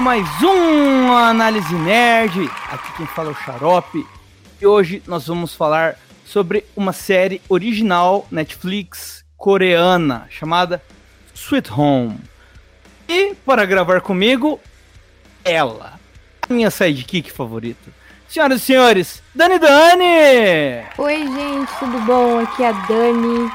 Mais um Análise Nerd. Aqui quem fala é o Xarope. E hoje nós vamos falar sobre uma série original Netflix coreana chamada Sweet Home. E para gravar comigo, ela, a minha sidekick favorita. Senhoras e senhores, Dani Dani! Oi, gente, tudo bom? Aqui é a Dani.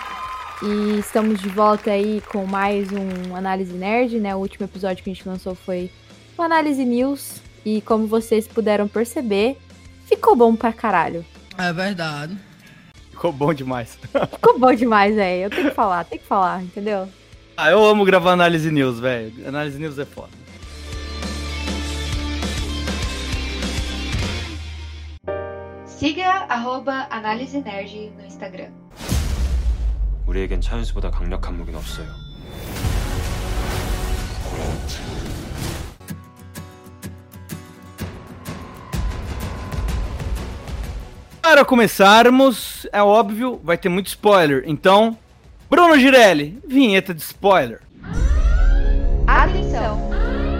E estamos de volta aí com mais um Análise Nerd, né? O último episódio que a gente lançou foi o Análise News. E como vocês puderam perceber, ficou bom pra caralho. É verdade. Ficou bom demais. Ficou bom demais, velho. Eu tenho que falar, tem que falar, entendeu? Ah, eu amo gravar Análise News, velho. Análise News é foda. Siga arroba Análise Nerd no Instagram. 우리에겐 차윤수보다 강력한 무기는 없어요. Para começarmos, é óbvio, vai ter muito spoiler. Então, Bruno Girelli, vinheta de spoiler. Atenção!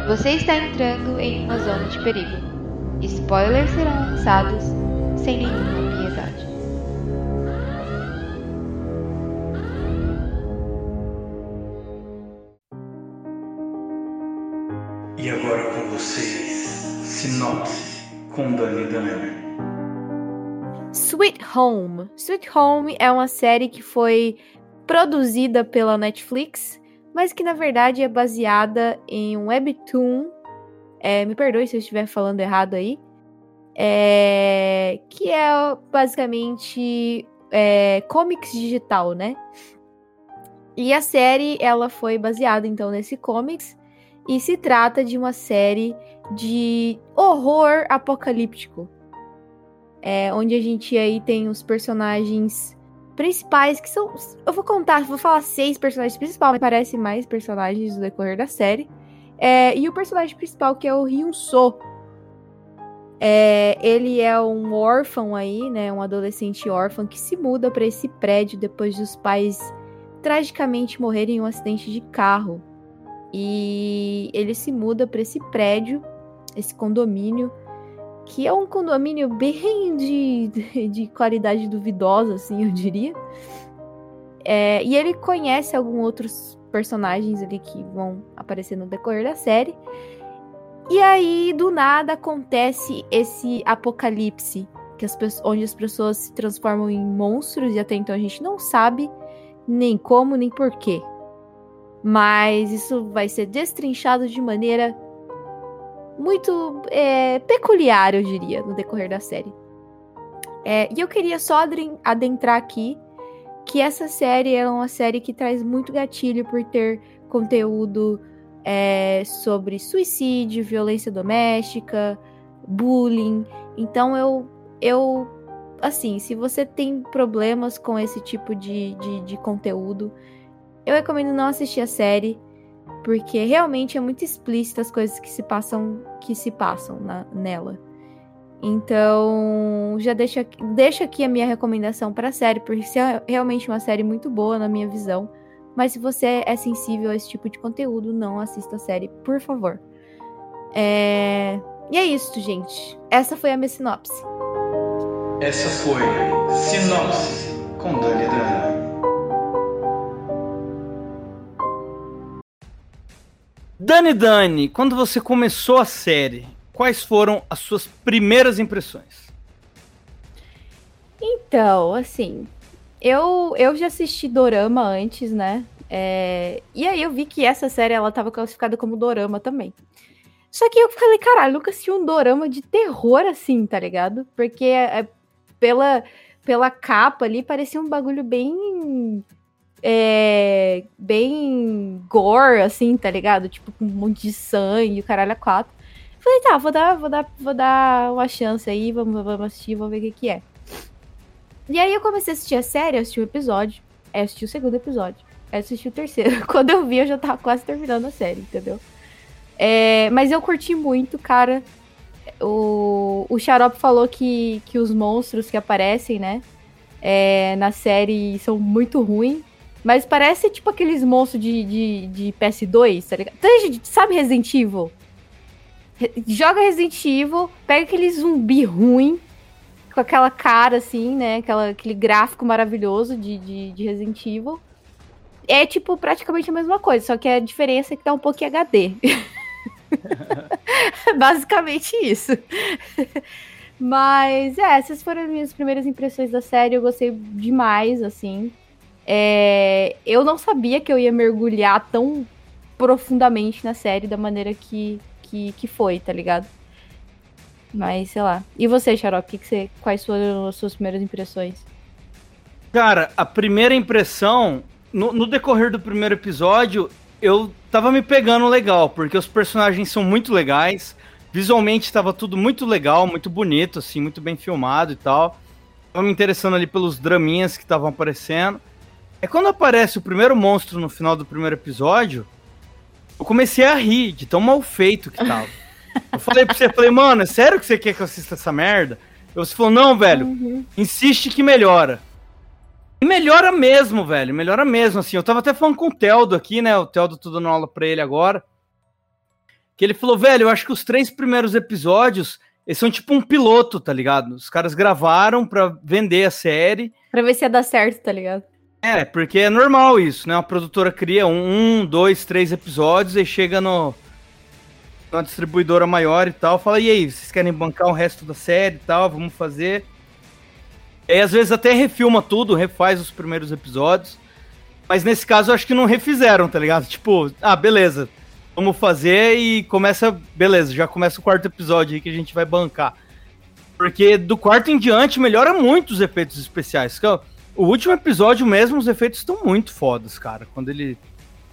Você está entrando em uma zona de perigo. Spoilers serão lançados sem nenhuma piedade. E agora com vocês, Sinopse com Dani Dani. Sweet Home. Sweet Home é uma série que foi produzida pela Netflix, mas que na verdade é baseada em um webtoon. É, me perdoe se eu estiver falando errado aí. É, que é basicamente é, comics digital, né? E a série ela foi baseada então nesse comics e se trata de uma série de horror apocalíptico, é, onde a gente aí tem os personagens principais que são, eu vou contar, vou falar seis personagens principais, mas parece mais personagens no decorrer da série. É, e o personagem principal que é o Hyun So, é, ele é um órfão aí, né? Um adolescente órfão que se muda para esse prédio depois dos pais tragicamente morrerem em um acidente de carro. E ele se muda para esse prédio, esse condomínio, que é um condomínio bem de, de, de qualidade duvidosa, assim, eu diria. É, e ele conhece alguns outros personagens ali que vão aparecer no decorrer da série. E aí, do nada, acontece esse apocalipse, que as onde as pessoas se transformam em monstros, e até então a gente não sabe nem como, nem porquê. Mas isso vai ser destrinchado de maneira muito é, peculiar, eu diria, no decorrer da série. É, e eu queria só adentrar aqui que essa série é uma série que traz muito gatilho por ter conteúdo é, sobre suicídio, violência doméstica, bullying. Então eu, eu, assim, se você tem problemas com esse tipo de, de, de conteúdo, eu recomendo não assistir a série, porque realmente é muito explícita as coisas que se passam, que se passam na, nela. Então, já deixo aqui, deixo aqui a minha recomendação para a série, porque é realmente uma série muito boa na minha visão. Mas se você é sensível a esse tipo de conteúdo, não assista a série, por favor. É... E é isso, gente. Essa foi a minha sinopse. Essa foi Sinopse com Dani Dani. Dani Dani, quando você começou a série, quais foram as suas primeiras impressões? Então, assim, eu, eu já assisti Dorama antes, né? É, e aí eu vi que essa série ela tava classificada como Dorama também. Só que eu falei, caralho, nunca assisti um Dorama de terror assim, tá ligado? Porque é, pela, pela capa ali parecia um bagulho bem é, bem gore, assim, tá ligado? Tipo, com um monte de sangue, o caralho quatro. Falei, tá, vou dar, vou dar, vou dar uma chance aí, vamos, vamos assistir, vamos ver o que, que é. E aí eu comecei a assistir a série, assisti o episódio, aí assisti o segundo episódio, aí assisti o terceiro. Quando eu vi, eu já tava quase terminando a série, entendeu? É, mas eu curti muito, cara. O, o Xarope falou que, que os monstros que aparecem, né, é, na série são muito ruins. Mas parece tipo aqueles monstros de, de, de PS2, tá ligado? Então, sabe Resident Evil? Joga Resident Evil, pega aquele zumbi ruim, com aquela cara assim, né? Aquela, aquele gráfico maravilhoso de, de, de Resident Evil. É tipo praticamente a mesma coisa, só que a diferença é que tá um pouquinho HD. Basicamente isso. Mas é, essas foram as minhas primeiras impressões da série. Eu gostei demais, assim. É, eu não sabia que eu ia mergulhar tão profundamente na série da maneira que, que, que foi, tá ligado? Mas, sei lá. E você, Xarope, que que você, quais foram as suas primeiras impressões? Cara, a primeira impressão, no, no decorrer do primeiro episódio, eu tava me pegando legal, porque os personagens são muito legais. Visualmente tava tudo muito legal, muito bonito, assim, muito bem filmado e tal. Tava me interessando ali pelos draminhas que estavam aparecendo. É quando aparece o primeiro monstro no final do primeiro episódio, eu comecei a rir de tão mal feito que tava. Eu falei pra você, falei, mano, é sério que você quer que eu assista essa merda? Você falou, não, velho, uhum. insiste que melhora. E melhora mesmo, velho, melhora mesmo, assim. Eu tava até falando com o Teldo aqui, né? O Teldo tô dando aula pra ele agora. Que ele falou, velho, eu acho que os três primeiros episódios, eles são tipo um piloto, tá ligado? Os caras gravaram pra vender a série. Pra ver se ia dar certo, tá ligado? É, porque é normal isso, né? A produtora cria um, um dois, três episódios e chega no, uma distribuidora maior e tal, fala, e aí, vocês querem bancar o resto da série e tal, vamos fazer. E às vezes até refilma tudo, refaz os primeiros episódios. Mas nesse caso eu acho que não refizeram, tá ligado? Tipo, ah, beleza, vamos fazer e começa, beleza, já começa o quarto episódio aí que a gente vai bancar. Porque do quarto em diante melhora muito os efeitos especiais. O último episódio mesmo, os efeitos estão muito fodas, cara. Quando ele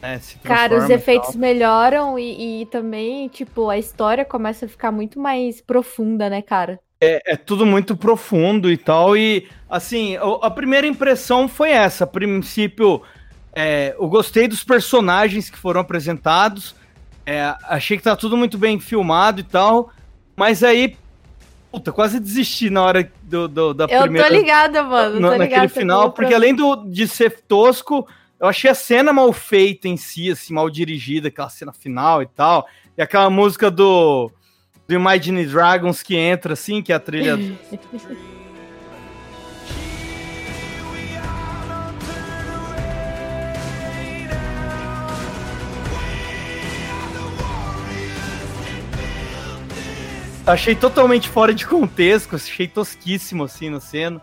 é, Cara, os efeitos melhoram e, e, também, tipo, a história começa a ficar muito mais profunda, né, cara? É, é tudo muito profundo e tal. E, assim, a primeira impressão foi essa. A princípio, é, eu gostei dos personagens que foram apresentados. É, achei que tá tudo muito bem filmado e tal. Mas aí, puta, quase desisti na hora do, do da eu primeira. Eu tô ligada, mano. Tô naquele final, porque além do, de ser tosco eu achei a cena mal feita em si, assim, mal dirigida, aquela cena final e tal. E aquela música do, do Imagine Dragons que entra, assim, que é a trilha. achei totalmente fora de contexto, achei tosquíssimo assim na cena.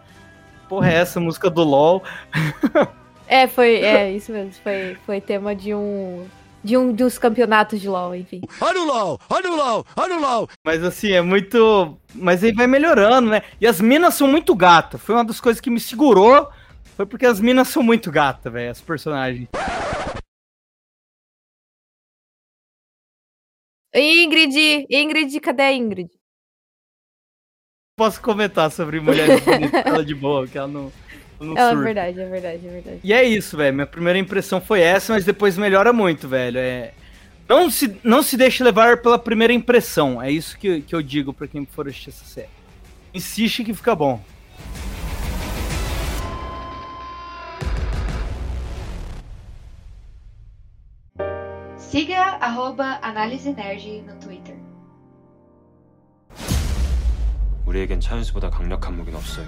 Porra, é essa música do LOL? É, foi, é, isso mesmo. Foi, foi tema de um. De um dos campeonatos de LoL, enfim. Olha o LoL! Olha o LoL! Olha o LoL! Mas assim, é muito. Mas aí vai melhorando, né? E as minas são muito gatas. Foi uma das coisas que me segurou. Foi porque as minas são muito gatas, velho, as personagens. Ingrid! Ingrid, cadê a Ingrid? Posso comentar sobre mulheres bonitas, de boa, que ela não. É verdade, é verdade, é verdade. E é isso, velho. Minha primeira impressão foi essa, mas depois melhora muito, velho. É... Não, se, não se deixe levar pela primeira impressão. É isso que, que eu digo pra quem for assistir essa série. Insiste que fica bom. Siga arroba Análise Nerd no Twitter. 우리에겐 차윤수보다 강력한 무기는 없어요.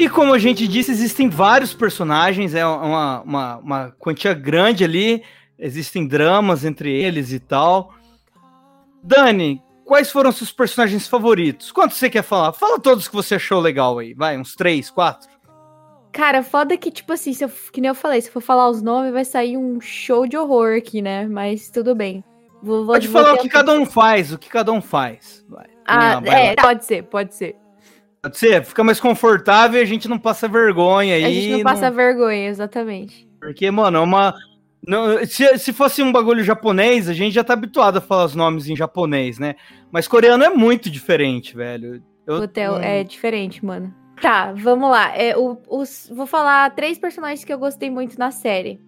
E como a gente disse, existem vários personagens, é uma, uma, uma quantia grande ali, existem dramas entre eles e tal. Dani, quais foram seus personagens favoritos? Quantos você quer falar? Fala todos que você achou legal aí, vai, uns três, quatro. Cara, foda que, tipo assim, se eu, que nem eu falei, se eu for falar os nomes, vai sair um show de horror aqui, né? Mas tudo bem. Vou, vou, pode vou falar o que cada um faz, o que cada um faz. Vai. Ah, vai é, lá. pode ser, pode ser. Pode ser, fica mais confortável e a gente não passa vergonha aí. A gente não passa não... vergonha, exatamente. Porque, mano, é uma. Não, se, se fosse um bagulho japonês, a gente já tá habituado a falar os nomes em japonês, né? Mas coreano é muito diferente, velho. Eu, Hotel é diferente, mano. Tá, vamos lá. É, o, os, vou falar três personagens que eu gostei muito na série.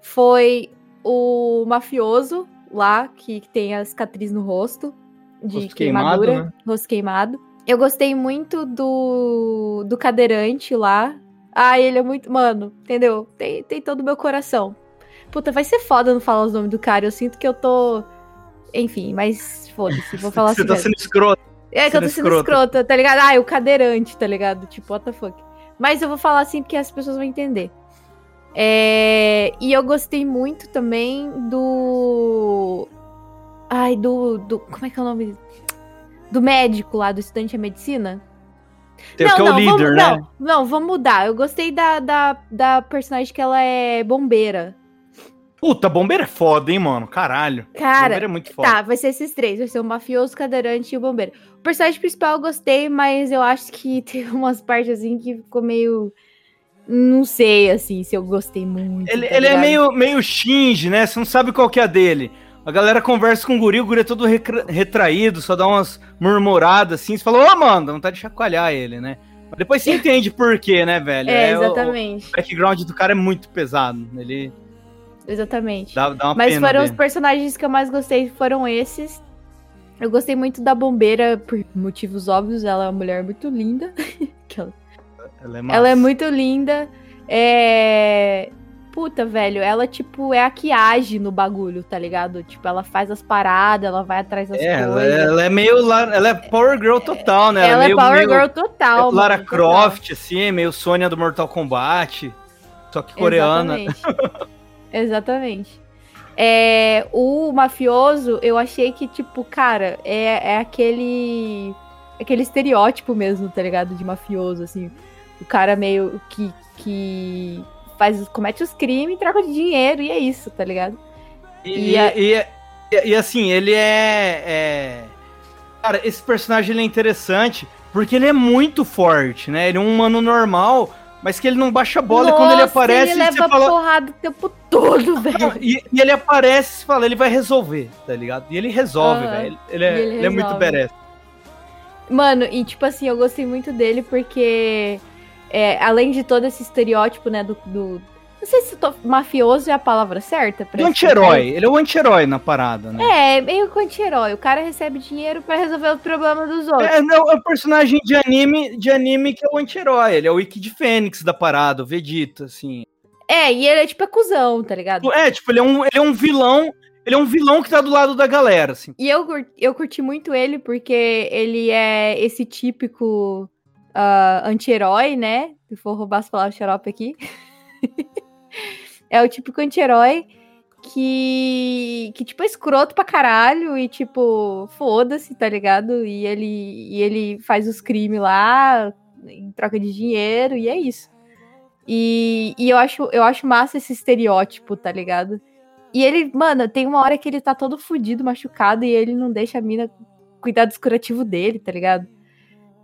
Foi o mafioso lá, que, que tem a cicatriz no rosto. de Rosto queimado, queimadura, né? rosto queimado. Eu gostei muito do, do cadeirante lá. Ah, ele é muito. Mano, entendeu? Tem, tem todo o meu coração. Puta, vai ser foda não falar os nomes do cara. Eu sinto que eu tô. Enfim, mas foda-se, vou falar Você assim. tá mesmo. sendo escroto. É que eu tô sendo sendo escrota. escrota, tá ligado? Ah, é o cadeirante, tá ligado? Tipo, what the fuck. Mas eu vou falar assim porque as pessoas vão entender. É, E eu gostei muito também do. Ai, do, do. Como é que é o nome? Do médico lá, do estudante de medicina. Tem que é o líder, vamos, né? Não, não, vamos mudar. Eu gostei da, da, da personagem que ela é bombeira. Puta, bombeiro é foda, hein, mano? Caralho. Cara, bombeiro é muito foda. Tá, vai ser esses três. Vai ser o mafioso, o cadeirante e o bombeiro. O personagem principal eu gostei, mas eu acho que teve umas partes assim que ficou meio. Não sei, assim, se eu gostei muito. Ele, tá ele é meio, meio Shinji, né? Você não sabe qual que é a dele. A galera conversa com o guri, o guri é todo retraído, só dá umas murmuradas assim. Você fala, ô, mano, dá vontade de chacoalhar ele, né? Mas depois você entende por quê, né, velho? É, o- exatamente. O, background do cara é muito pesado. Ele Exatamente. dá, dá Mas pena foram os personagens que eu mais gostei, foram esses. Eu gostei muito da bombeira, por motivos óbvios. Ela é uma mulher muito linda. Ela Ela é. Ela é muito linda. É. Puta, velho, ela, tipo, é a que age no bagulho, tá ligado? Tipo, ela faz as paradas, ela vai atrás das É, ela, coisas. ela é meio. La- Ela é Power Girl total, né? Ela é meio, Power meio- Girl total. é Lara mano, total. Croft, assim, meio Sônia do Mortal Kombat. Só que coreana. Exatamente. É, o mafioso, eu achei que, tipo, cara, é, é aquele. Aquele estereótipo mesmo, tá ligado? De mafioso, assim. O cara meio que. que faz, comete os crimes, troca de dinheiro, e é isso, tá ligado? E, E a- e, e- e, assim, ele é, é- Cara, esse personagem ele é interessante porque ele é muito forte, né? Ele é um humano normal, mas que ele não baixa a bola e quando ele Nossa, aparece, ele leva fala. porrada o tempo todo, velho. E, e ele aparece e fala, ele vai resolver, tá ligado? E ele resolve, Aham. velho. Ele, é, ele ele é muito badass. Mano, e tipo assim, eu gostei muito dele porque, é, além de todo esse estereótipo, né, do. do- não sei se tô- mafioso é a palavra certa pra Ele um anti-herói. Ele é um anti-herói na parada, né? É, meio que anti-herói. O cara recebe dinheiro pra resolver os problemas dos outros. É, não, é um personagem de anime, de anime que é o anti-herói. Ele é o Wiki de Fênix da parada, o Vegeta, assim. É, e ele é tipo é cuzão, tá ligado? É, tipo, ele é um, ele é um vilão. Ele é um vilão que tá do lado da galera, assim. E eu, eu curti muito ele porque ele é esse típico ah, anti-herói, né? Se for roubar as palavras xarope aqui. é o típico anti-herói que, que, tipo, é escroto pra caralho e, tipo, foda-se, tá ligado? E ele, e ele faz os crimes lá em troca de dinheiro e é isso. E, e eu, acho, eu acho massa esse estereótipo, tá ligado? E ele, mano, tem uma hora que ele tá todo fudido, machucado, e ele não deixa a mina cuidar do curativo dele, tá ligado?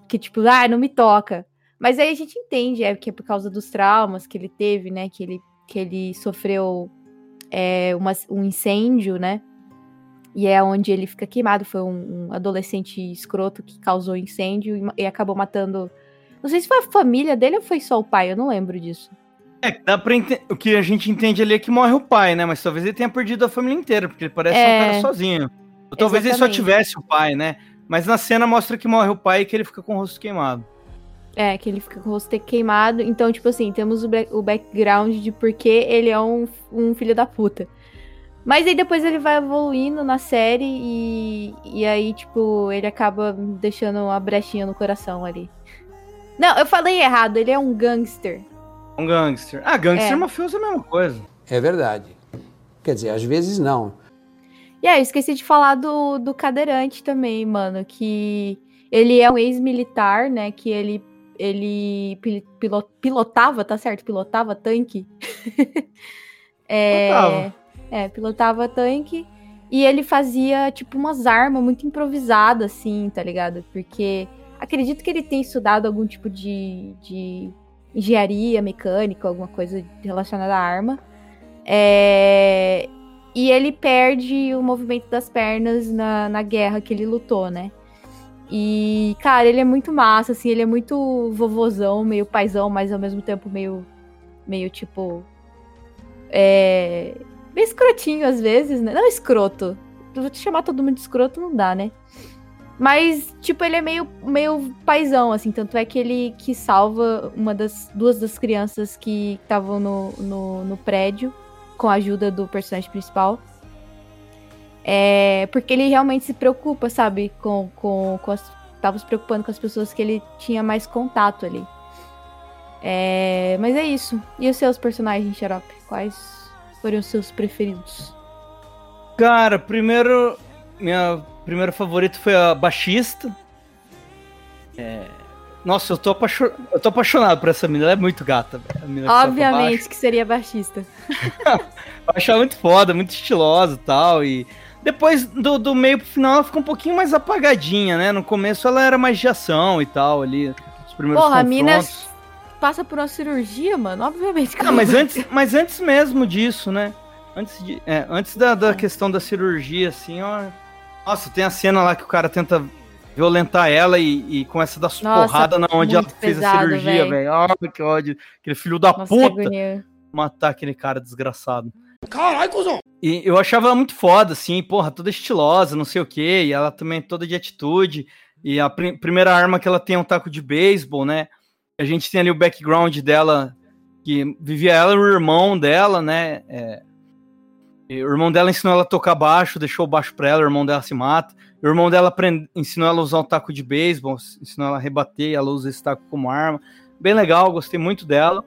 Que tipo, ah, não me toca. Mas aí a gente entende, é que é por causa dos traumas que ele teve, né? Que ele, que ele sofreu é, uma- um incêndio, né? E é onde ele fica queimado. Foi um, um adolescente escroto que causou incêndio e, e acabou matando. Não sei se foi a família dele ou foi só o pai, eu não lembro disso. É, dá pra o que a gente entende ali é que morre o pai, né? Mas talvez ele tenha perdido a família inteira, porque ele parece É. um cara sozinho. Ou talvez ele só Exatamente. tivesse o pai, né? Mas na cena mostra que morre o pai e que ele fica com o rosto queimado. É, que ele fica com o rosto queimado. Então, tipo assim, temos o, o background de por que ele é um, um filho da puta. Mas aí depois ele vai evoluindo na série e, e aí, tipo, ele acaba deixando uma brechinha no coração ali. Não, eu falei errado, ele é um gangster. Um gangster. Ah, gangster É. e mafioso é a mesma coisa. É verdade. Quer dizer, às vezes não. E aí, eu esqueci de falar do, do cadeirante também, mano, que ele é um ex-militar, né, que ele, ele pil- pilo- pilotava, tá certo? Pilotava tanque. é, Pilotava. é, pilotava tanque. E ele fazia, tipo, umas armas muito improvisadas, assim, tá ligado? Porque acredito que ele tenha estudado algum tipo de, de engenharia mecânica, alguma coisa relacionada à arma. É, E ele perde o movimento das pernas na, na guerra que ele lutou, né? E, cara, ele é muito massa, assim, ele é muito vovozão, meio paizão, mas ao mesmo tempo meio, meio tipo. É. Meio escrotinho às vezes, né? Não escroto. Vou te chamar todo mundo de escroto, não dá, né? Mas, tipo, ele é meio, meio paizão, assim. Tanto é que ele que salva uma das duas das crianças que estavam no, no, no prédio com a ajuda do personagem principal. É, porque ele realmente se preocupa, sabe? Com, com, com as, tava se preocupando com as pessoas que ele tinha mais contato ali. É, mas é isso. E os seus personagens, Xarope? Quais foram os seus preferidos? Cara, primeiro. Minha primeira favorita foi a baixista. É, Nossa, eu tô, apaixon... eu tô apaixonado por essa menina. Ela é muito gata. que Obviamente baixo. que seria baixista. Eu achava muito foda, muito estilosa e tal. E depois do, do meio pro final ela ficou um pouquinho mais apagadinha, né? No começo ela era mais de ação e tal ali. Os primeiros Porra, a mina confrontos. passa por uma cirurgia, mano. Obviamente que Não, mas antes, mas antes mesmo disso, né? Antes, de, é, antes da, da questão da cirurgia, assim, ó. Nossa, tem a cena lá que o cara tenta violentar ela e, e começa a dar Nossa, porrada na onde ela fez a pesado, cirurgia, véi. velho. Ah, que ódio. Aquele filho da Nossa, puta matar aquele cara desgraçado. Caralho, cuzão! E eu achava ela muito foda, assim, porra, toda estilosa, não sei o quê, e ela também toda de atitude. E a pri- primeira arma que ela tem é um taco de beisebol, né? A gente tem ali o background dela, que vivia ela e o irmão dela, né? É, o irmão dela ensinou ela a tocar baixo, deixou o baixo pra ela, o irmão dela se mata. O irmão dela aprend- ensinou ela a usar o taco de beisebol, ensinou ela a rebater, ela usa esse taco como arma. Bem legal, gostei muito dela.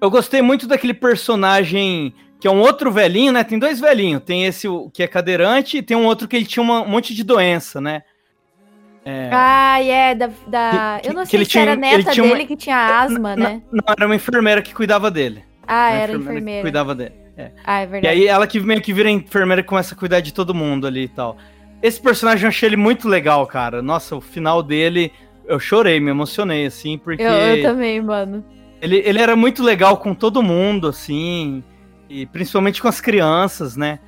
Eu gostei muito daquele personagem que é um outro velhinho, né? Tem dois velhinhos. Tem esse que é cadeirante e tem um outro que ele tinha uma- um monte de doença, né? É, Ah, é, da. da... Que- eu não sei se era tinha- ele neta tinha uma- dele que tinha asma, né? Não, era uma enfermeira que cuidava dele. Ah, Uma era que enfermeira. cuidava dele. É. Ah, é E verdade. aí ela que meio que vira enfermeira e começa a cuidar de todo mundo ali e tal. Esse personagem eu achei ele muito legal, cara. Nossa, o final dele, eu chorei, me emocionei, assim, porque eu, eu também, mano. ele, ele era muito legal com todo mundo, assim, e principalmente com as crianças, né?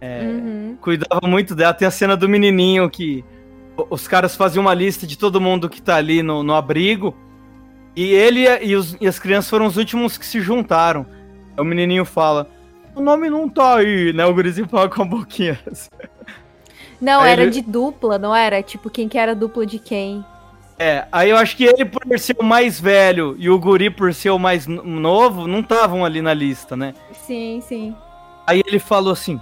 É, Uhum. cuidava muito dela. Tem a cena do menininho que os caras faziam uma lista de todo mundo que tá ali no, no abrigo. E ele e, os- e as crianças foram os últimos que se juntaram. Aí o menininho fala: O nome não tá aí, né? O gurizinho fala com a boquinha. assim. Não, Aí era ele- de dupla, não era? Tipo, quem que era dupla de quem? É, aí eu acho que ele, por ser o mais velho e o guri, por ser o mais no- novo, não estavam ali na lista, né? Sim, sim. Aí ele falou assim: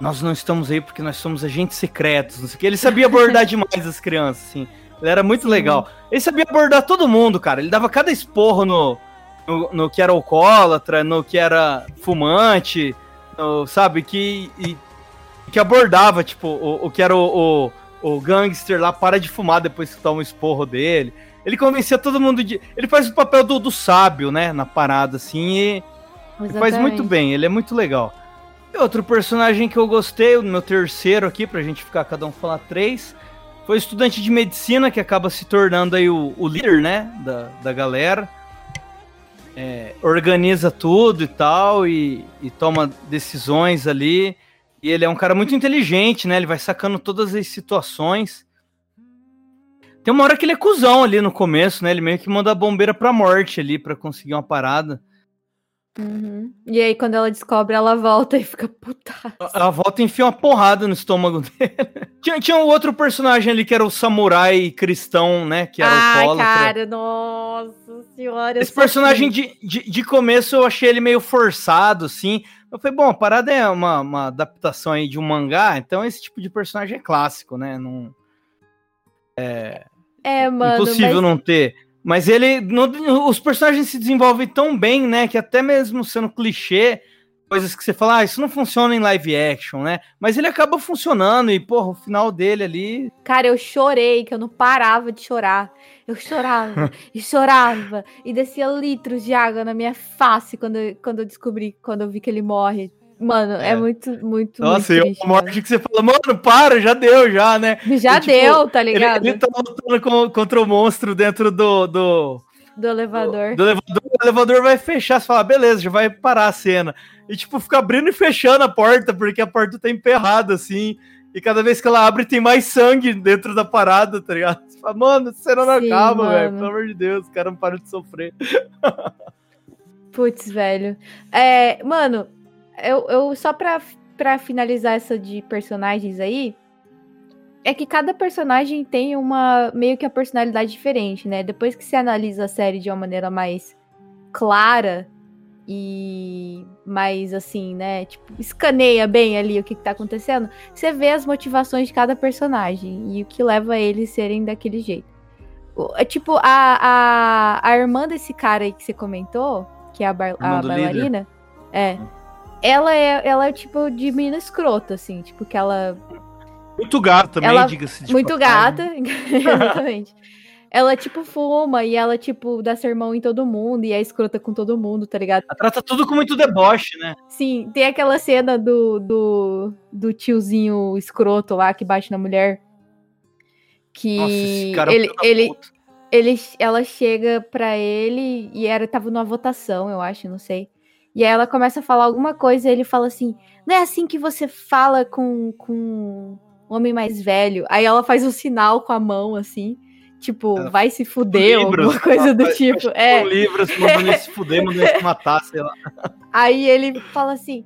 Nós não estamos aí porque nós somos agentes secretos, não sei o que. Ele sabia abordar demais as crianças, assim. Ele era muito Sim. legal. Ele sabia abordar todo mundo, cara. Ele dava cada esporro no, no, no que era alcoólatra, no que era fumante, no- sabe? Que, e- que abordava, tipo, o, o que era o, o, o gangster lá, para de fumar depois que toma um esporro dele. Ele convencia todo mundo de. Ele faz o papel do, do sábio, né? Na parada, assim, e. Ele faz muito bem, ele é muito legal. E outro personagem que eu gostei, o meu terceiro aqui, pra gente ficar cada um falar três, foi o estudante de medicina que acaba se tornando aí o, o líder, né, da, da galera. É, organiza tudo e tal, e, e toma decisões ali. E ele é um cara muito inteligente, né, ele vai sacando todas as situações. Tem uma hora que ele é cuzão ali no começo, né, ele meio que manda a bombeira pra morte ali, pra conseguir uma parada. Uhum. E aí, quando ela descobre, ela volta e fica puta. Ela volta e enfia uma porrada no estômago dele. tinha, tinha um outro personagem ali que era o samurai cristão, né? Que era o Ai, alcoólatra. cara, nossa senhora. Esse personagem de, de, de começo eu achei ele meio forçado, assim. Eu falei, bom, a parada é uma, uma adaptação aí de um mangá, então esse tipo de personagem é clássico, né? Não, É, mano. impossível mas... não ter. Mas ele. os personagens se desenvolvem tão bem, né? Que até mesmo sendo clichê, coisas que você fala, ah, isso não funciona em live action, né? Mas ele acaba funcionando e, porra, o final dele ali. Cara, eu chorei, que eu não parava de chorar. Eu chorava e chorava e descia litros de água na minha face quando, eu- quando eu descobri, quando eu vi que ele morre. Mano, é, É. muito, muito, Nossa, muito e triste, uma morte que você fala, mano, para, já deu, já, né? Já e, tipo, deu, tá Ele, ligado? ele tá lutando contra o monstro dentro do, do, Do elevador. do elevador. Elevador vai fechar, você fala, beleza, já vai parar a cena. E, tipo, fica abrindo e fechando a porta, porque a porta tá emperrada, assim. E cada vez que ela abre, tem mais sangue dentro da parada, tá ligado? Você fala, mano, essa cena não Sim, acaba, velho. Pelo amor de Deus, o cara não para de sofrer. Putz, velho. É, mano, eu, eu só pra, pra finalizar essa de personagens aí, é que cada personagem tem uma meio que a personalidade diferente, né? Depois que você analisa a série de uma maneira mais clara e mais assim, né? Tipo, escaneia bem ali o que, que tá acontecendo, você vê as motivações de cada personagem e o que leva eles a serem daquele jeito. É tipo, a, a, a irmã desse cara aí que você comentou, que é a, bar- a bailarina, é. Ela é, ela é tipo de menina escrota, assim, tipo, que ela Muito gato também, diga-se muito passagem. gata, exatamente. Ela, tipo, fuma e ela, tipo, dá sermão em todo mundo e é escrota com todo mundo, tá ligado? Ela trata tudo com muito deboche, né? Sim, tem aquela cena do, do, do tiozinho escroto lá que bate na mulher. Que Nossa, esse cara é ele, da ele, puta. ele, ela chega pra ele e era, tava numa votação, eu acho, não sei. E aí ela começa a falar alguma coisa e ele fala assim: não é assim que você fala com, com um homem mais velho. Aí ela faz um sinal com a mão, assim, tipo, Ela- vai se fuder, ou Libras, alguma coisa do faz- tipo. faz É. Com Libras, mandando ele se fuder, mandando ele se matar, sei lá. Aí ele fala assim: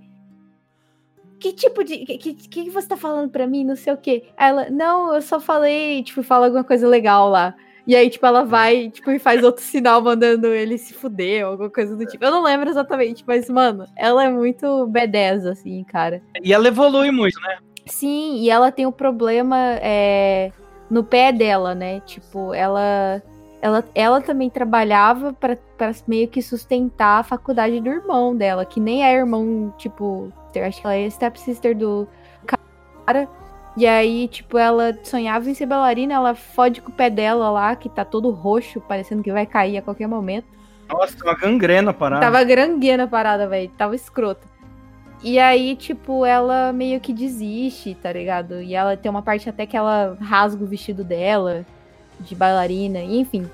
Que tipo de. Que, que, que você tá falando pra mim? Não sei o quê. Aí ela, não, eu só falei, tipo, fala alguma coisa legal lá. E aí, tipo, ela vai, tipo, e faz outro sinal mandando ele se fuder, ou alguma coisa do tipo. Eu não lembro exatamente, mas, mano, ela é muito B10, assim, cara. E ela evolui muito, né? Sim, e ela tem um problema é, no pé dela, né? Tipo, ela. Ela, ela também trabalhava pra pra meio que sustentar a faculdade do irmão dela, que nem é irmão, tipo, eu acho que ela é stepsister do cara. E aí, tipo, ela sonhava em ser bailarina, ela fode com o pé dela lá, que tá todo roxo, parecendo que vai cair a qualquer momento. Nossa, uma gangrena parada. Tava grangueira a parada, velho. Tava escrota. E aí, tipo, ela meio que desiste, tá ligado? E ela tem uma parte até que ela rasga o vestido dela, de bailarina, enfim.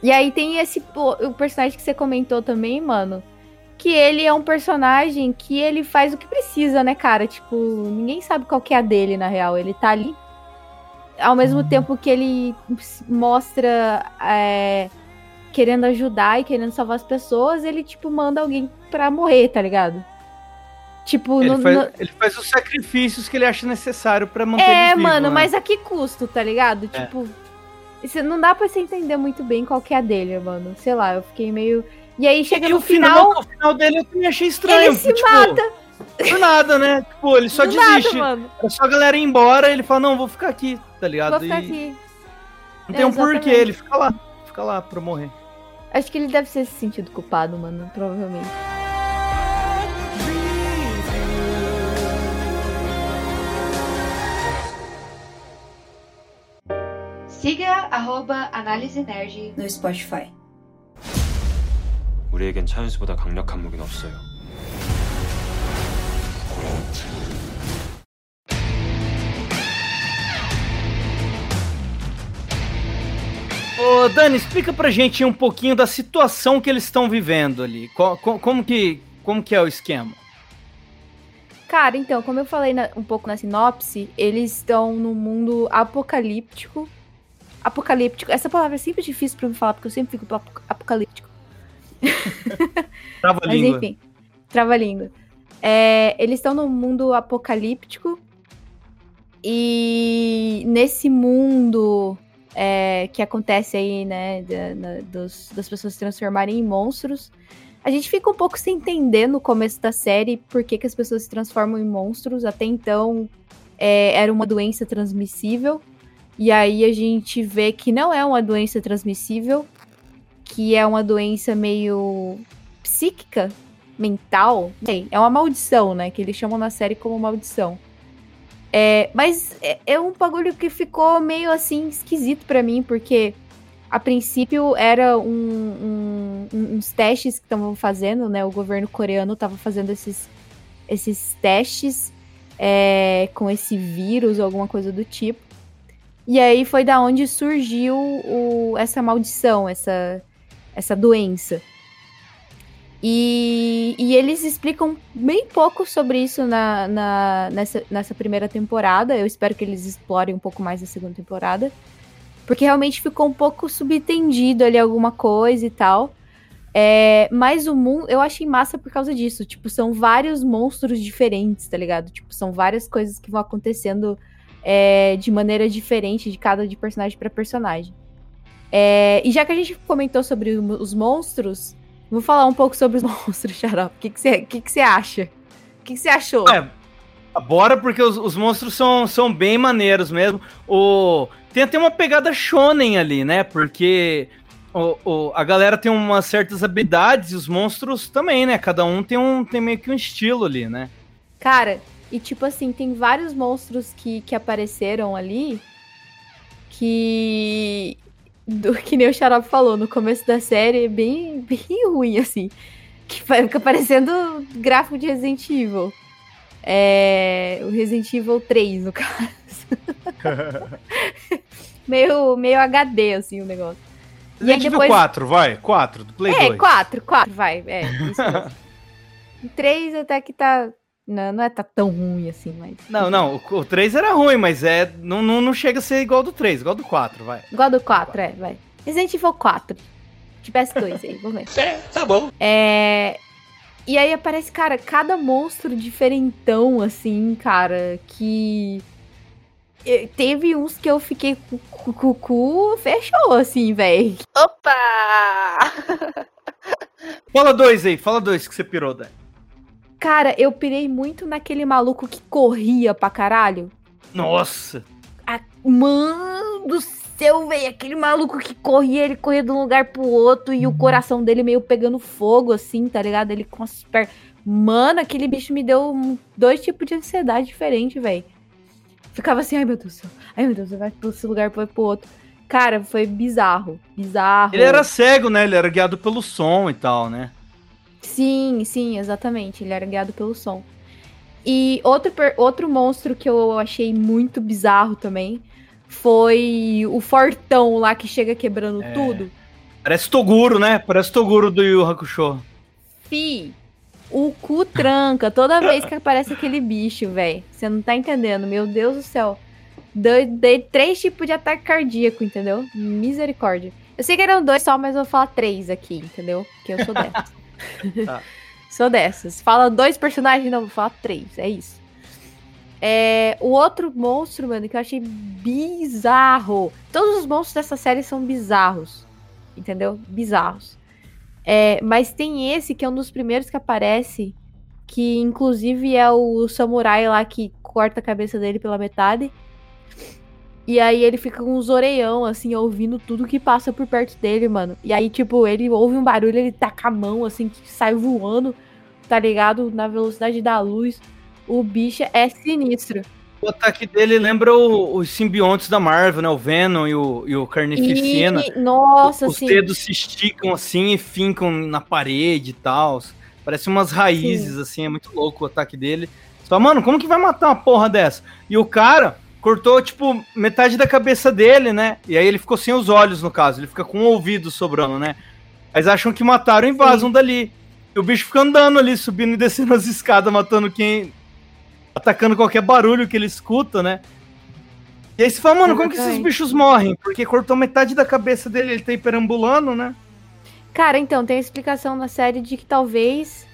E aí tem esse o personagem que você comentou também, mano. Que ele é um personagem que ele faz o que precisa, né, cara? Tipo, ninguém sabe qual que é a dele, na real. Ele tá ali. Ao mesmo tempo que ele mostra é, querendo ajudar e querendo salvar as pessoas, ele, tipo, manda alguém pra morrer, tá ligado? Tipo, Ele, no- faz, no- ele faz os sacrifícios que ele acha necessário pra manter É, vivo, mano, né? mas a que custo, tá ligado? É. Tipo, isso não dá pra você entender muito bem qual que é a dele, mano. Sei lá, eu fiquei meio. E aí chega E no final, final, o final dele eu também achei estranho. ele se tipo, mata. Por nada, né? Tipo, ele só do desiste. nada, mano. É só a galera ir embora ele fala, não, vou ficar aqui, tá ligado? Vou ficar E aqui. Não tem um porquê, ele fica lá. Fica lá pra morrer. Acho que ele deve ser se sentido culpado, mano, provavelmente. Siga arroba análise nerd no Spotify. 우리에겐 차윤수보다 강력한 무기는 없어요. Ô, Dani, explica pra gente um pouquinho da situação que eles estão vivendo ali. Co- co- como, que, como que é o esquema? Cara, então, como eu falei na- um pouco na sinopse, eles estão num mundo apocalíptico. Apocalíptico. Essa palavra é sempre difícil pra me falar, porque eu sempre fico apocalíptico. Trava Mas língua. enfim, trava-língua. É, eles estão num mundo apocalíptico. E nesse mundo é, que acontece aí, né, da- na- dos- das pessoas se transformarem em monstros, a gente fica um pouco sem entender no começo da série por que, que as pessoas se transformam em monstros. Até então é, era uma doença transmissível. E aí a gente vê que não é uma doença transmissível, que é uma doença meio psíquica, mental. Sei, é uma maldição, né? Que eles chamam na série como maldição. É, mas é, é um bagulho que ficou meio assim esquisito pra mim, porque a princípio era um- um- uns testes que estavam fazendo, né? O governo coreano estava fazendo esses, esses testes é, com esse vírus ou alguma coisa do tipo. E aí foi da onde surgiu o- essa maldição, essa, essa doença. E, e eles explicam bem pouco sobre isso na, na- nessa, nessa primeira temporada. Eu espero que eles explorem um pouco mais na segunda temporada. Porque realmente ficou um pouco subtendido ali alguma coisa e tal. É, mas o mundo, eu achei massa por causa disso. Tipo, são vários monstros diferentes, tá ligado? Tipo, são várias coisas que vão acontecendo é, de maneira diferente de cada de personagem para personagem. É, e já que a gente comentou sobre os monstros, vou falar um pouco sobre os monstros, Xarope. O que que você que que você acha? O que que você achou? É, bora, porque os, os monstros são, são bem maneiros mesmo. O, tem até uma pegada shonen ali, né? Porque o, o- a galera tem umas certas habilidades e os monstros também, né? Cada um tem, um, tem meio que um estilo ali, né? Cara, e tipo assim, tem vários monstros que, que apareceram ali que. Do, que nem o Xarope falou, no começo da série é bem, bem ruim, assim. Que fica parecendo gráfico de Resident Evil. É, o Resident Evil 3, no caso. meio, meio HD, assim, o negócio. E aí Resident Evil depois- 4, vai. 4, do Play é, 2. 4, 4, vai. É, isso mesmo. O 3 até que tá. Não, não é tá tão ruim assim, mas. Não, não, o, o 3 era ruim, mas é não, não, não chega a ser igual do 3, igual do 4, vai. Igual do 4, é, vai. Resident Evil 4. De PS2 aí, vamos ver. É, tá bom. É. E aí aparece, cara, cada monstro diferentão, assim, cara, que. Teve uns que eu fiquei com com o cu fechou, assim, velho. Opa! Fala dois aí, fala dois que você pirou, Dé. Cara, eu pirei muito naquele maluco que corria pra caralho. Nossa! A- Mano do céu, velho. Aquele maluco que corria, ele corria de um lugar pro outro e o coração dele meio pegando fogo, assim, tá ligado? Ele com as pernas. Mano, aquele bicho me deu dois tipos de ansiedade diferente, velho. Ficava assim, ai meu Deus do céu. Ai meu Deus, vai pro esse lugar, vai pro outro. Cara, foi bizarro. Bizarro. Ele era cego, né? Ele era guiado pelo som e tal, né? Sim, sim, exatamente. Ele era guiado pelo som. E outro, outro monstro que eu achei muito bizarro também foi o Fortão lá que chega quebrando É. tudo. Parece Toguro, né? Parece Toguro do Yu Hakusho. Fi, o cu tranca toda vez que aparece aquele bicho, velho. Você não tá entendendo, meu Deus do céu. Dei, dei três tipos de ataque cardíaco, entendeu? Misericórdia. Eu sei que eram dois só, mas eu vou falar três aqui, entendeu? Porque eu sou dessas. Tá. Sou dessas. Fala dois personagens, não, vou falar três. É isso. É, o outro monstro, mano, que eu achei bizarro. Todos os monstros dessa série são bizarros. Entendeu? Bizarros. É, mas tem esse que é um dos primeiros que aparece. Que inclusive é o samurai lá que corta a cabeça dele pela metade. E aí ele fica com uns orelhão, assim, ouvindo tudo que passa por perto dele, mano. E aí, tipo, ele ouve um barulho, ele taca a mão, assim, que sai voando, tá ligado? Na velocidade da luz. O bicho é sinistro. O ataque dele lembra o- os simbiontes da Marvel, né? O Venom e o, e o Carnificina. E, nossa, Os assim. dedos se esticam assim e fincam na parede e tal. Parece umas raízes, assim, é muito louco o ataque dele. Fala, mano, como que vai matar uma porra dessa? E o cara cortou, tipo, metade da cabeça dele, né? E aí ele ficou sem os olhos, no caso. Ele fica com o ouvido sobrando, né? Mas acham que mataram e vazam dali. E o bicho fica andando ali, subindo e descendo as escadas, matando quem. atacando qualquer barulho que ele escuta, né? E aí você fala, mano, como que esses bichos morrem? Porque cortou metade da cabeça dele, ele tá aí perambulando, né? Cara, então, tem a explicação na série de que talvez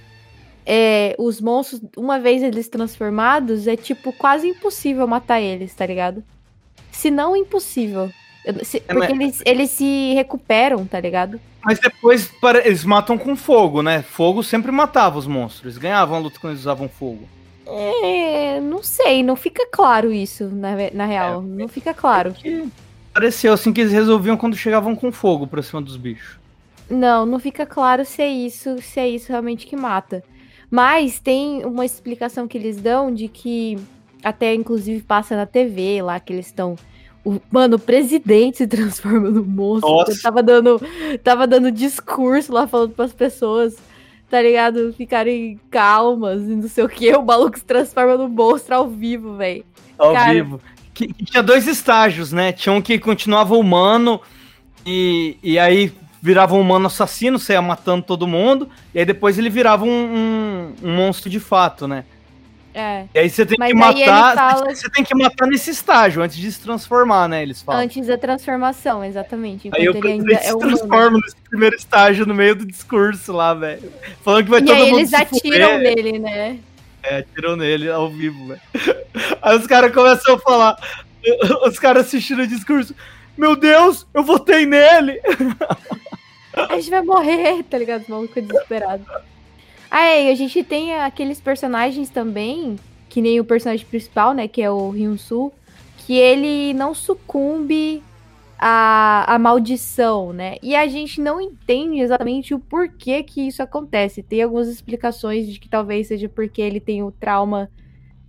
é, os monstros, uma vez eles transformados, é tipo quase impossível matar eles, tá ligado? Se não impossível. Eu- se- É, porque eles, eles se recuperam, tá ligado? Mas depois para- eles matam com fogo, né? Fogo sempre matava os monstros. Eles ganhavam a luta quando eles usavam fogo. É, não sei, não fica claro isso, na, na real. não fica claro. Que pareceu assim que eles resolviam quando chegavam com fogo pra cima dos bichos. Não, não fica claro se é isso, se é isso realmente que mata. Mas tem uma explicação que eles dão de que até inclusive passa na TV lá que eles estão o, mano, o presidente se transforma no monstro. Nossa. Ele tava dando tava dando discurso lá falando para as pessoas, tá ligado? Ficarem calmas e não sei o que. O maluco se transforma no monstro ao vivo, velho. Ao Cara. vivo. Que, que tinha dois estágios, né? Tinha um que continuava humano e, e aí virava um humano assassino, saia matando todo mundo. E aí depois ele virava um, um- um monstro de fato, né? É. E aí você tem Mas que matar. fala- Você tem que matar nesse estágio antes de se transformar, né? Eles falam. Antes da transformação, exatamente. Aí eu ele ainda se é transforma nesse primeiro estágio no meio do discurso lá, velho. Falando que vai E todo aí mundo eles atiram nele, né? É, atirou nele ao vivo, velho. Aí os caras começam a falar, os caras assistindo o discurso, meu Deus, eu votei nele! A gente vai morrer, tá ligado? Os malucos desesperados. Aí, a gente tem aqueles personagens também, que nem o personagem principal, né? Que é o Hyun-Soo, que ele não sucumbe à, à maldição, né? E a gente não entende exatamente o porquê que isso acontece. Tem algumas explicações de que talvez seja porque ele tem o trauma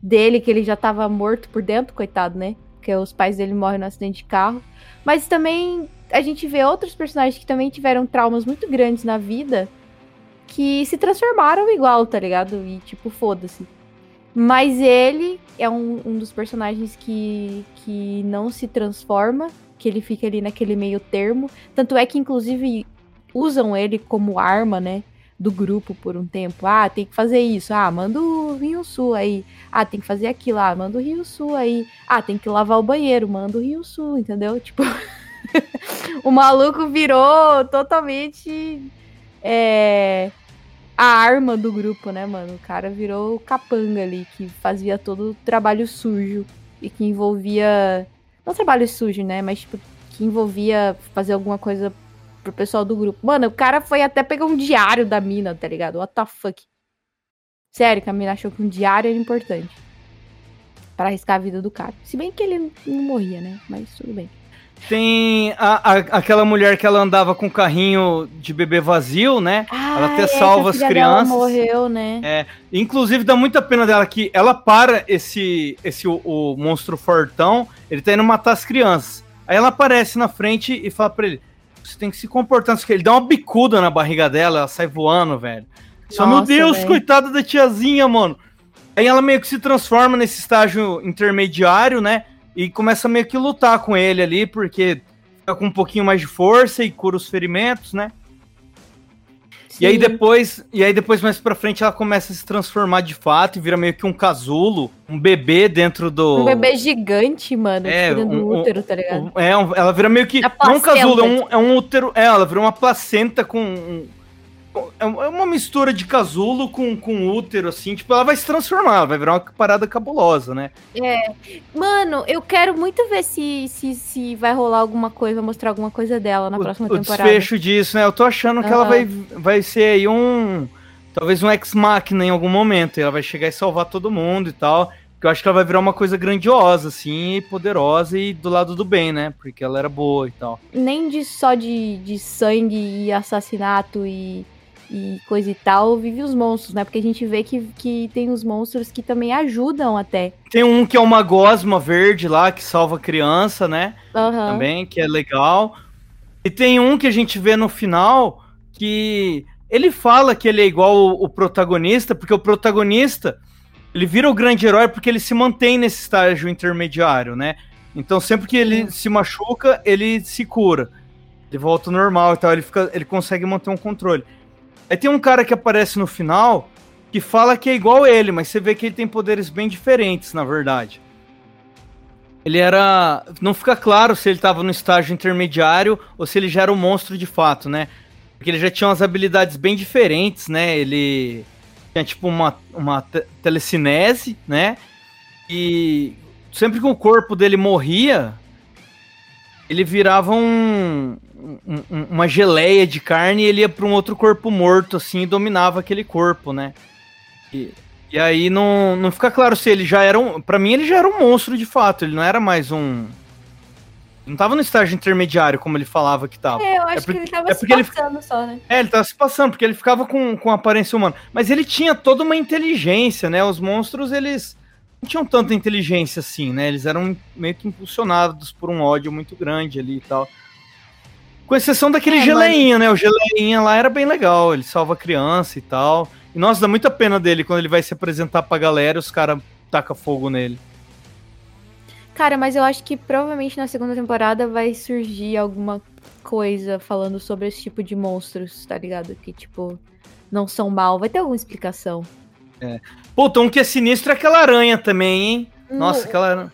dele, que ele já tava morto por dentro, coitado, né? Porque os pais dele morrem no acidente de carro. Mas também a gente vê outros personagens que também tiveram traumas muito grandes na vida que se transformaram igual, tá ligado? E tipo, foda-se. Mas ele é um, um dos personagens que, que não se transforma, que ele fica ali naquele meio termo. Tanto é que, inclusive, usam ele como arma, né? Do grupo por um tempo. Ah, tem que fazer isso. Ah, manda o Rio Sul aí. Ah, tem que fazer aquilo. Ah, manda o Rio Sul aí. Ah, tem que lavar o banheiro. Manda o Rio Sul, entendeu? Tipo. o maluco virou totalmente. É, a arma do grupo, né, mano? O cara virou o capanga ali, que fazia todo o trabalho sujo e que envolvia. Não trabalho sujo, né? Mas, tipo, que envolvia fazer alguma coisa pro pessoal do grupo. Mano, o cara foi até pegar um diário da mina, tá ligado? What the fuck? Sério, que a mina achou que um diário era importante. para arriscar a vida do cara. Se bem que ele não morria, né? Mas tudo bem. Tem a, a, aquela mulher que ela andava com o carrinho de bebê vazio, né? Ah, ela até é, salva as filha dela crianças. morreu, né? É, inclusive dá muita pena dela que ela para esse esse o, o monstro fortão, ele tá indo matar as crianças. Aí ela aparece na frente e fala pra ele: "Você tem que se comportar, ele dá uma bicuda na barriga dela, ela sai voando, velho. Só meu Deus, velho. coitada da tiazinha, mano. Aí ela meio que se transforma nesse estágio intermediário, né? E começa meio que lutar com ele ali, porque fica com um pouquinho mais de força e cura os ferimentos, né? E aí Sim. depois, e aí depois mais pra frente ela começa a se transformar de fato e vira meio que um casulo, um bebê dentro do Um bebê gigante, mano, É, tipo, dentro do um- um- útero, tá ligado? um- é, um- ela vira meio que A não um casulo, é um, é um útero, é, ela vira uma placenta com um- é uma mistura de casulo com, com útero, assim, tipo, ela vai se transformar, ela vai virar uma parada cabulosa, né? Mano, eu quero muito ver se, se, se vai rolar alguma coisa, mostrar alguma coisa dela na o, próxima o temporada. desfecho disso, né? Eu tô achando que ela vai, vai ser aí um. Talvez um ex-máquina em algum momento. E ela vai chegar e salvar todo mundo e tal. Porque eu acho que ela vai virar uma coisa grandiosa, assim, poderosa e do lado do bem, né? Porque ela era boa e tal. Nem de só de, de sangue e assassinato e, e coisa e tal, vive os monstros, né? Porque a gente vê que, que tem os monstros que também ajudam até. Tem um que é uma gosma verde lá, que salva criança, né? Aham. Também, que é legal. E tem um que a gente vê no final que ele fala que ele é igual o, o protagonista, porque o protagonista ele vira o grande herói porque ele se mantém nesse estágio intermediário, né? Então sempre que ele se machuca, ele se cura. Ele volta ao normal e tal, ele, fica, ele consegue manter um controle. Aí tem um cara que aparece no final que fala que é igual ele, mas você vê que ele tem poderes bem diferentes, na verdade. Ele era. Não fica claro se ele tava no estágio intermediário ou se ele já era um monstro de fato, né? Porque ele já tinha umas habilidades bem diferentes, né? Ele tinha tipo uma, uma te- telecinese, né? E sempre que o corpo dele morria, ele virava um- uma geleia de carne e ele ia para um outro corpo morto, assim, e dominava aquele corpo, né? E, e aí não, não fica claro se ele já era um. Pra mim, ele já era um monstro de fato, ele não era mais um. Não tava no estágio intermediário, como ele falava que tava. É, eu acho É porque- que ele tava é se porque ele- passando só, né? É, ele tava se passando, porque ele ficava com, com aparência humana. Mas ele tinha toda uma inteligência, né? Os monstros, eles não tinham tanta inteligência assim, né? Eles eram meio que impulsionados por um ódio muito grande ali e tal. Com exceção daquele É, geleinha, né? O geleinha lá era bem legal, ele salva a criança e tal. E nossa, dá muita pena dele quando ele vai se apresentar pra galera e os caras tacam fogo nele. Cara, mas eu acho que provavelmente na segunda temporada vai surgir alguma coisa falando sobre esse tipo de monstros, tá ligado? Que, tipo, não são mal. Vai ter alguma explicação. Pô, um que é sinistro é aquela aranha também, hein? Nossa, Hum, aquela aranha.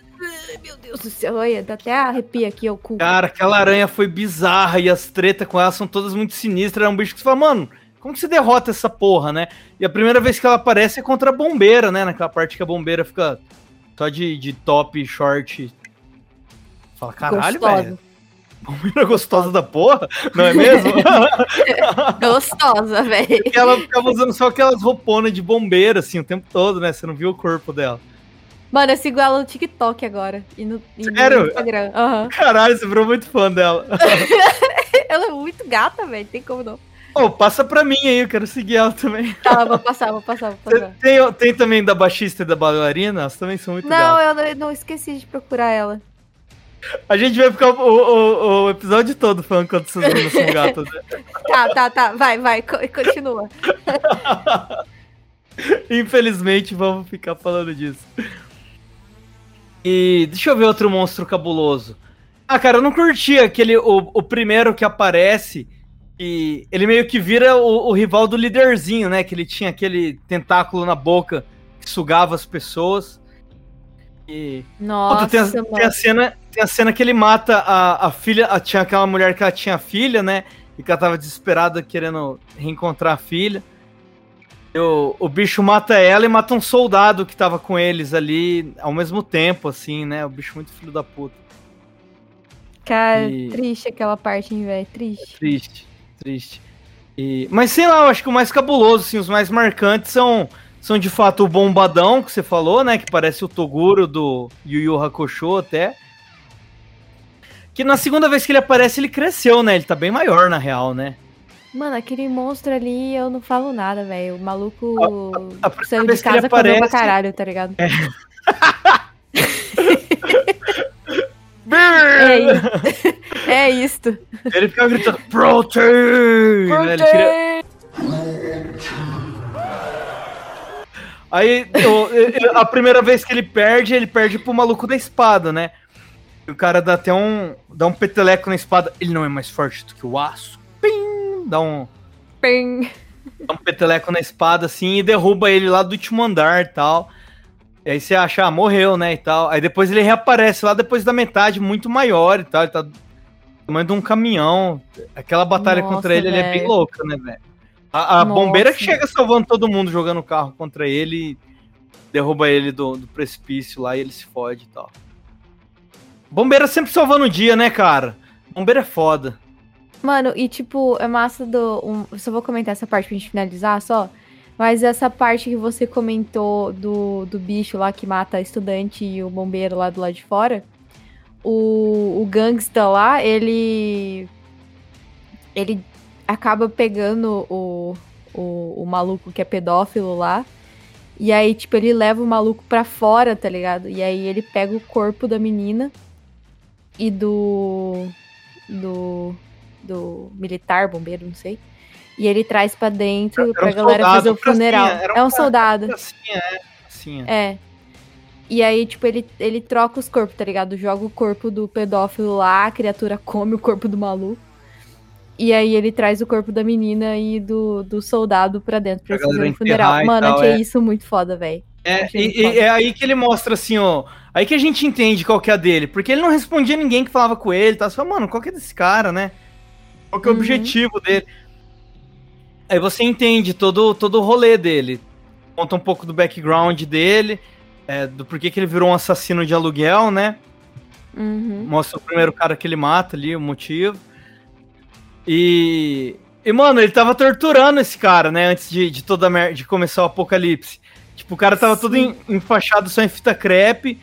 Meu Deus do céu, olha, dá até arrepia aqui o cu. Cara, aquela aranha foi bizarra e as tretas com ela são todas muito sinistras. É um bicho que você fala, mano, como que você derrota essa porra, né? E a primeira vez que ela aparece é contra a bombeira, né? Naquela parte que a bombeira fica só de, de top, short. Fala, caralho, velho. Bombeira gostosa da porra, não é mesmo? Gostosa, velho. Ela ficava usando só aquelas rouponas de bombeira, assim, o tempo todo, né? Você não viu o corpo dela. Mano, eu sigo ela no TikTok agora. E no, e no Sério? Instagram. Aham. Caralho, você virou muito fã dela. Ela é muito gata, velho. Tem como não. Ô, passa pra mim aí, eu quero seguir ela também. Tá, vou passar, vou passar, vou passar. Tem, tem também da baixista e da bailarina, elas também são muito Não, gatas. eu não, eu não esqueci de procurar ela. A gente vai ficar o, o- o episódio todo falando quanto essas meninas são gatas, né? Tá, tá, tá. Vai, vai, co- continua. Infelizmente, vamos ficar falando disso. E deixa eu ver outro monstro cabuloso. Ah, cara, eu não curti aquele. O, o primeiro que aparece. E ele meio que vira o, o rival do líderzinho, né? Que ele tinha aquele tentáculo na boca que sugava as pessoas. E. Nossa, Puta, tem, a, tem a cena, tem a cena que ele mata a, a filha. a- tinha aquela mulher que ela tinha filha, né? E que ela tava desesperada querendo reencontrar a filha. O, o bicho mata ela e mata um soldado que tava com eles ali ao mesmo tempo, assim, né? O bicho muito filho da puta. Cara, E- triste aquela parte, hein, velho. Triste. Triste, triste. E, mas sei lá, eu acho que o mais cabuloso, assim, os mais marcantes são, são de fato o Bombadão, que você falou, né? Que parece o Toguro do Yu Yu Hakusho até. Que na segunda vez que ele aparece, ele cresceu, né? Ele tá bem maior, na real, né? Mano, aquele monstro ali, eu não falo nada, velho. O maluco a primeira saiu vez de casa comeu pra aparece- caralho, tá ligado? É, i- é isto. Ele ficava gritando, Protein! né? Ele queria- Aí, a primeira vez que ele perde, ele perde pro maluco da espada, né? O cara dá até um. dá um peteleco na espada. Ele não é mais forte do que o aço. Dá um, Pim. dá um peteleco na espada assim e derruba ele lá do último andar e tal. E aí você acha, ah, morreu, né? E tal. Aí depois ele reaparece lá depois da metade, muito maior e tal. Ele tá do tamanho de um caminhão. Aquela batalha Nossa, contra ele, ele é bem louca, né, velho? A, a bombeira que chega salvando todo mundo jogando carro contra ele derruba ele do, do precipício lá e ele se fode e tal. Bombeira sempre salvando o dia, né, cara? Bombeira é foda. Mano, e tipo, é massa do. Um, só vou comentar essa parte pra gente finalizar só. Mas essa parte que você comentou do, do bicho lá que mata estudante e o bombeiro lá do lado de fora. O, o gangsta lá, ele. Ele acaba pegando o, o, o maluco que é pedófilo lá. E aí, tipo, ele leva o maluco pra fora, tá ligado? E aí ele pega o corpo da menina e do. do. Do militar, bombeiro, não sei. E ele traz pra dentro Era pra um galera soldado, fazer o funeral. era um é um soldado. Assim, é. Assim, é. É. E aí, tipo, ele, ele troca os corpos, tá ligado? Joga o corpo do pedófilo lá, a criatura come o corpo do maluco. E aí ele traz o corpo da menina e do, do soldado pra dentro pra Pra galera o funeral. Mano, tal, achei é. isso muito foda, velho. É, e, e é aí que ele mostra assim, ó. Aí que a gente entende qual que é a dele. Porque ele não respondia ninguém que falava com ele, tá? Fala, mano, qual que é desse cara, né? Qual que é o Uhum. objetivo dele? Aí você entende todo, todo o rolê dele. Conta um pouco do background dele, é, do porquê que ele virou um assassino de aluguel, né? Uhum. Mostra o primeiro cara que ele mata ali, o motivo. E. E, mano, ele tava torturando esse cara, né? Antes de, de toda mer- de começar o apocalipse. Tipo, o cara tava todo Sim. en- enfaixado só em fita crepe.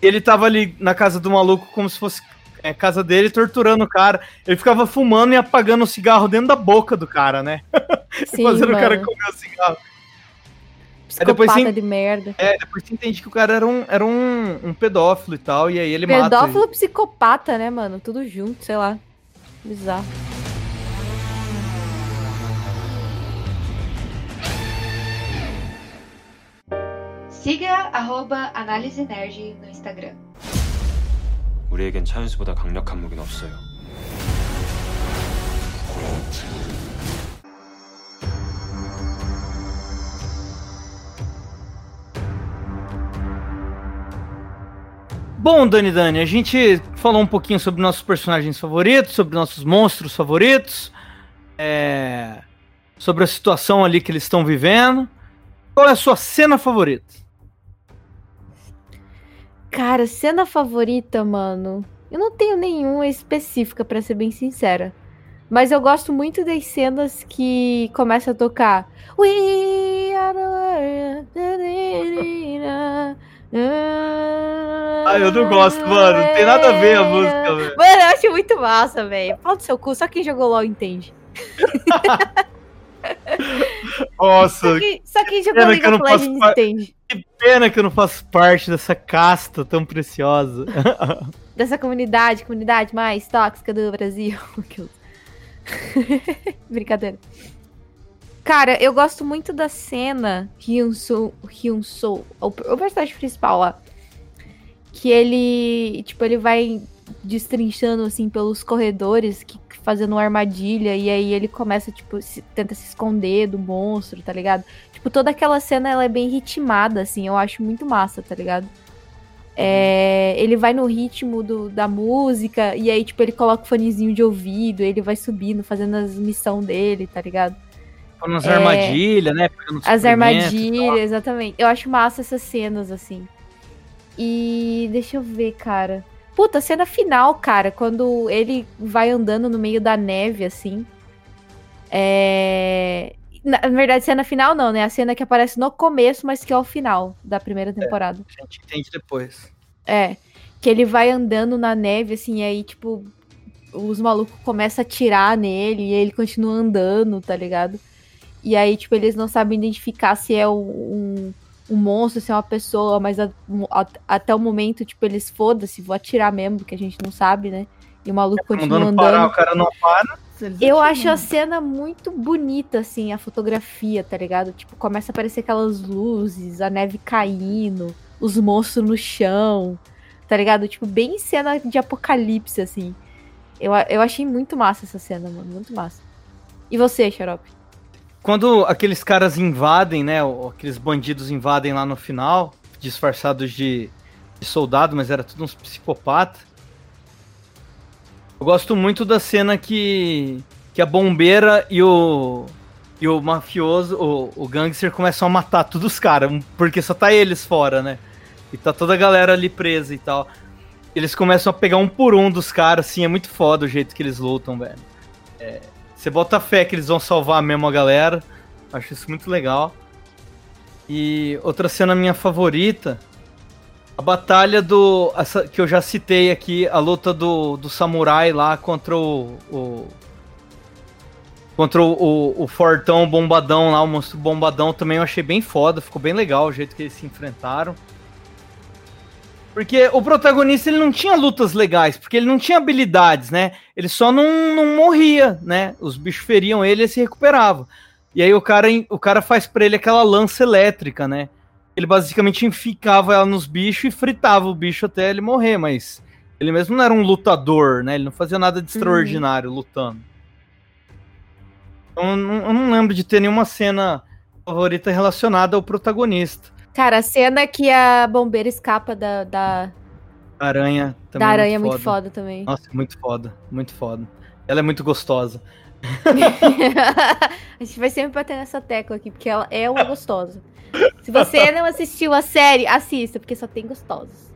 Ele tava ali na casa do maluco como se fosse é, casa dele, torturando o cara. Ele ficava fumando e apagando o cigarro dentro da boca do cara, né? Sim, Fazendo o cara mano. comer o cigarro. Psicopata depois sim- de merda. É, depois você entende que o cara era um, era um, um pedófilo e tal, e aí ele mata. ele. Pedófilo psicopata, né, mano? Tudo junto, sei lá. Bizarro. siga arroba análise nerd no Instagram. 우리에겐 차윤수보다 강력한 무기는 없어요. Bom, Dani Dani, a gente falou um pouquinho sobre nossos personagens favoritos, sobre nossos monstros favoritos. É, sobre a situação ali que eles estão vivendo. Qual é a sua cena favorita? Cara, cena favorita, mano. Eu não tenho nenhuma específica, pra ser bem sincera. Mas eu gosto muito das cenas que começa a tocar. We are Ah, eu não gosto, mano. Não tem nada a ver a música. Mano, eu acho muito massa, velho. Fala do seu cu, só quem jogou LOL entende. Nossa, Só quem, só quem jogou League of Legends par- entende. Pena que eu não faço parte dessa casta tão preciosa. Dessa comunidade, comunidade mais tóxica do Brasil. Brincadeira. Cara, eu gosto muito da cena Hyun-soo, o, o personagem principal lá. Que ele, tipo, ele vai destrinchando, assim, pelos corredores, que, fazendo uma armadilha, e aí ele começa, tipo, se- tenta se esconder do monstro, tá ligado? Tipo, toda aquela cena, ela é bem ritmada, assim, eu acho muito massa, tá ligado? É, ele vai no ritmo do- da música, e aí, tipo, ele coloca o fonezinho de ouvido, ele vai subindo, fazendo as missões dele, tá ligado? Nas É. armadilhas, né? As armadilhas, exatamente. Eu acho massa essas cenas, assim. E deixa eu ver, cara. Puta, cena final, cara, quando ele vai andando no meio da neve, assim. É. Na na verdade, cena final não, né? A cena que aparece no começo, mas que é o final da primeira temporada. A gente entende depois. É. Que ele vai andando na neve, assim, e aí, tipo, os malucos começam a atirar nele e ele continua andando, tá ligado? E aí, tipo, eles não sabem identificar se é um, um monstro, se é uma pessoa, mas a- a- até o momento, tipo, eles foda-se, vou atirar mesmo, porque a gente não sabe, né? E o maluco continua Mandando andando. parar, o cara não para. Eu acho a cena muito bonita, assim, a fotografia, tá ligado? Tipo, começa a aparecer aquelas luzes, a neve caindo, os monstros no chão, tá ligado? Tipo, bem cena de apocalipse, assim. Eu, eu achei muito massa essa cena, mano, muito massa. E você, Xarope? Quando aqueles caras invadem, né? Aqueles bandidos invadem lá no final, disfarçados de, de soldado, mas era tudo uns psicopatas. Eu gosto muito da cena que, que a bombeira e o, e o mafioso, o, o gangster, começam a matar todos os caras, porque só tá eles fora, né? E tá toda a galera ali presa e tal. Eles começam a pegar um por um dos caras, assim, é muito foda o jeito que eles lutam, velho. É, você bota fé que eles vão salvar mesmo a galera. Acho isso muito legal. E outra cena minha favorita. A batalha do. essa que eu já citei aqui, a luta do, do samurai lá contra o. o- contra o, o, o Fortão Bombadão lá, o monstro Bombadão também eu achei bem foda, ficou bem legal o jeito que eles se enfrentaram. Porque o protagonista ele não tinha lutas legais, porque ele não tinha habilidades, né? Ele só não, não morria, né? Os bichos feriam ele e ele se recuperava. E aí o cara, o cara faz pra ele aquela lança elétrica, né? Ele basicamente enficava ela nos bichos e fritava o bicho até ele morrer, mas ele mesmo não era um lutador, né? Ele não fazia nada de extraordinário lutando. Então, eu não, eu não lembro de ter nenhuma cena favorita relacionada ao protagonista. Cara, a cena que a bombeira escapa da, da, aranha também da aranha é muito foda também. Nossa, é muito foda, muito foda. Ela é muito gostosa. a gente vai sempre bater nessa tecla aqui, porque ela é uma gostosa. Se você não assistiu a série, assista, porque só tem gostosos.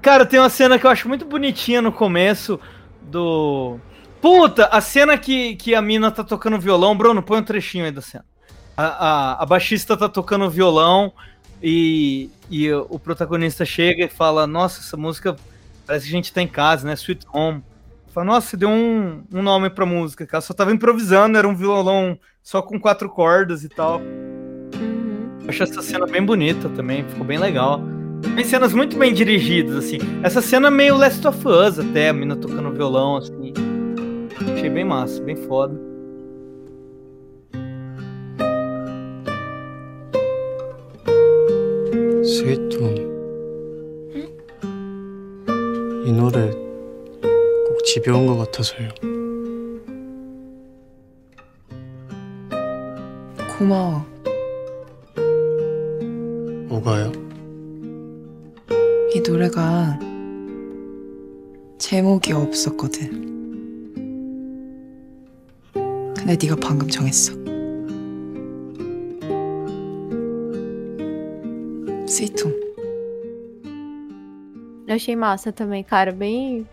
Cara, tem uma cena que eu acho muito bonitinha no começo do. Puta, a cena que, que a mina tá tocando violão. Bruno, põe um trechinho aí da cena. A, a, a baixista tá tocando violão e, e o protagonista chega e fala: Nossa, essa música parece que a gente tá em casa, né? Sweet Home. Fala, Nossa, você deu um, um nome pra música. que Ela só tava improvisando, era um violão só com quatro cordas e tal. Uhum. Eu acho essa cena bem bonita também, ficou bem legal. Tem cenas muito bem dirigidas, assim. Essa cena é meio Last of Us até, a mina tocando violão, assim. Achei bem massa, bem foda. 스위트홈 이 노래 꼭 집에 온 것 같아서요 고마워. 뭐가요? 이 노래가 제목이 없었거든. 근데 네가 방금 정했어. Eu achei massa também, cara. Bem.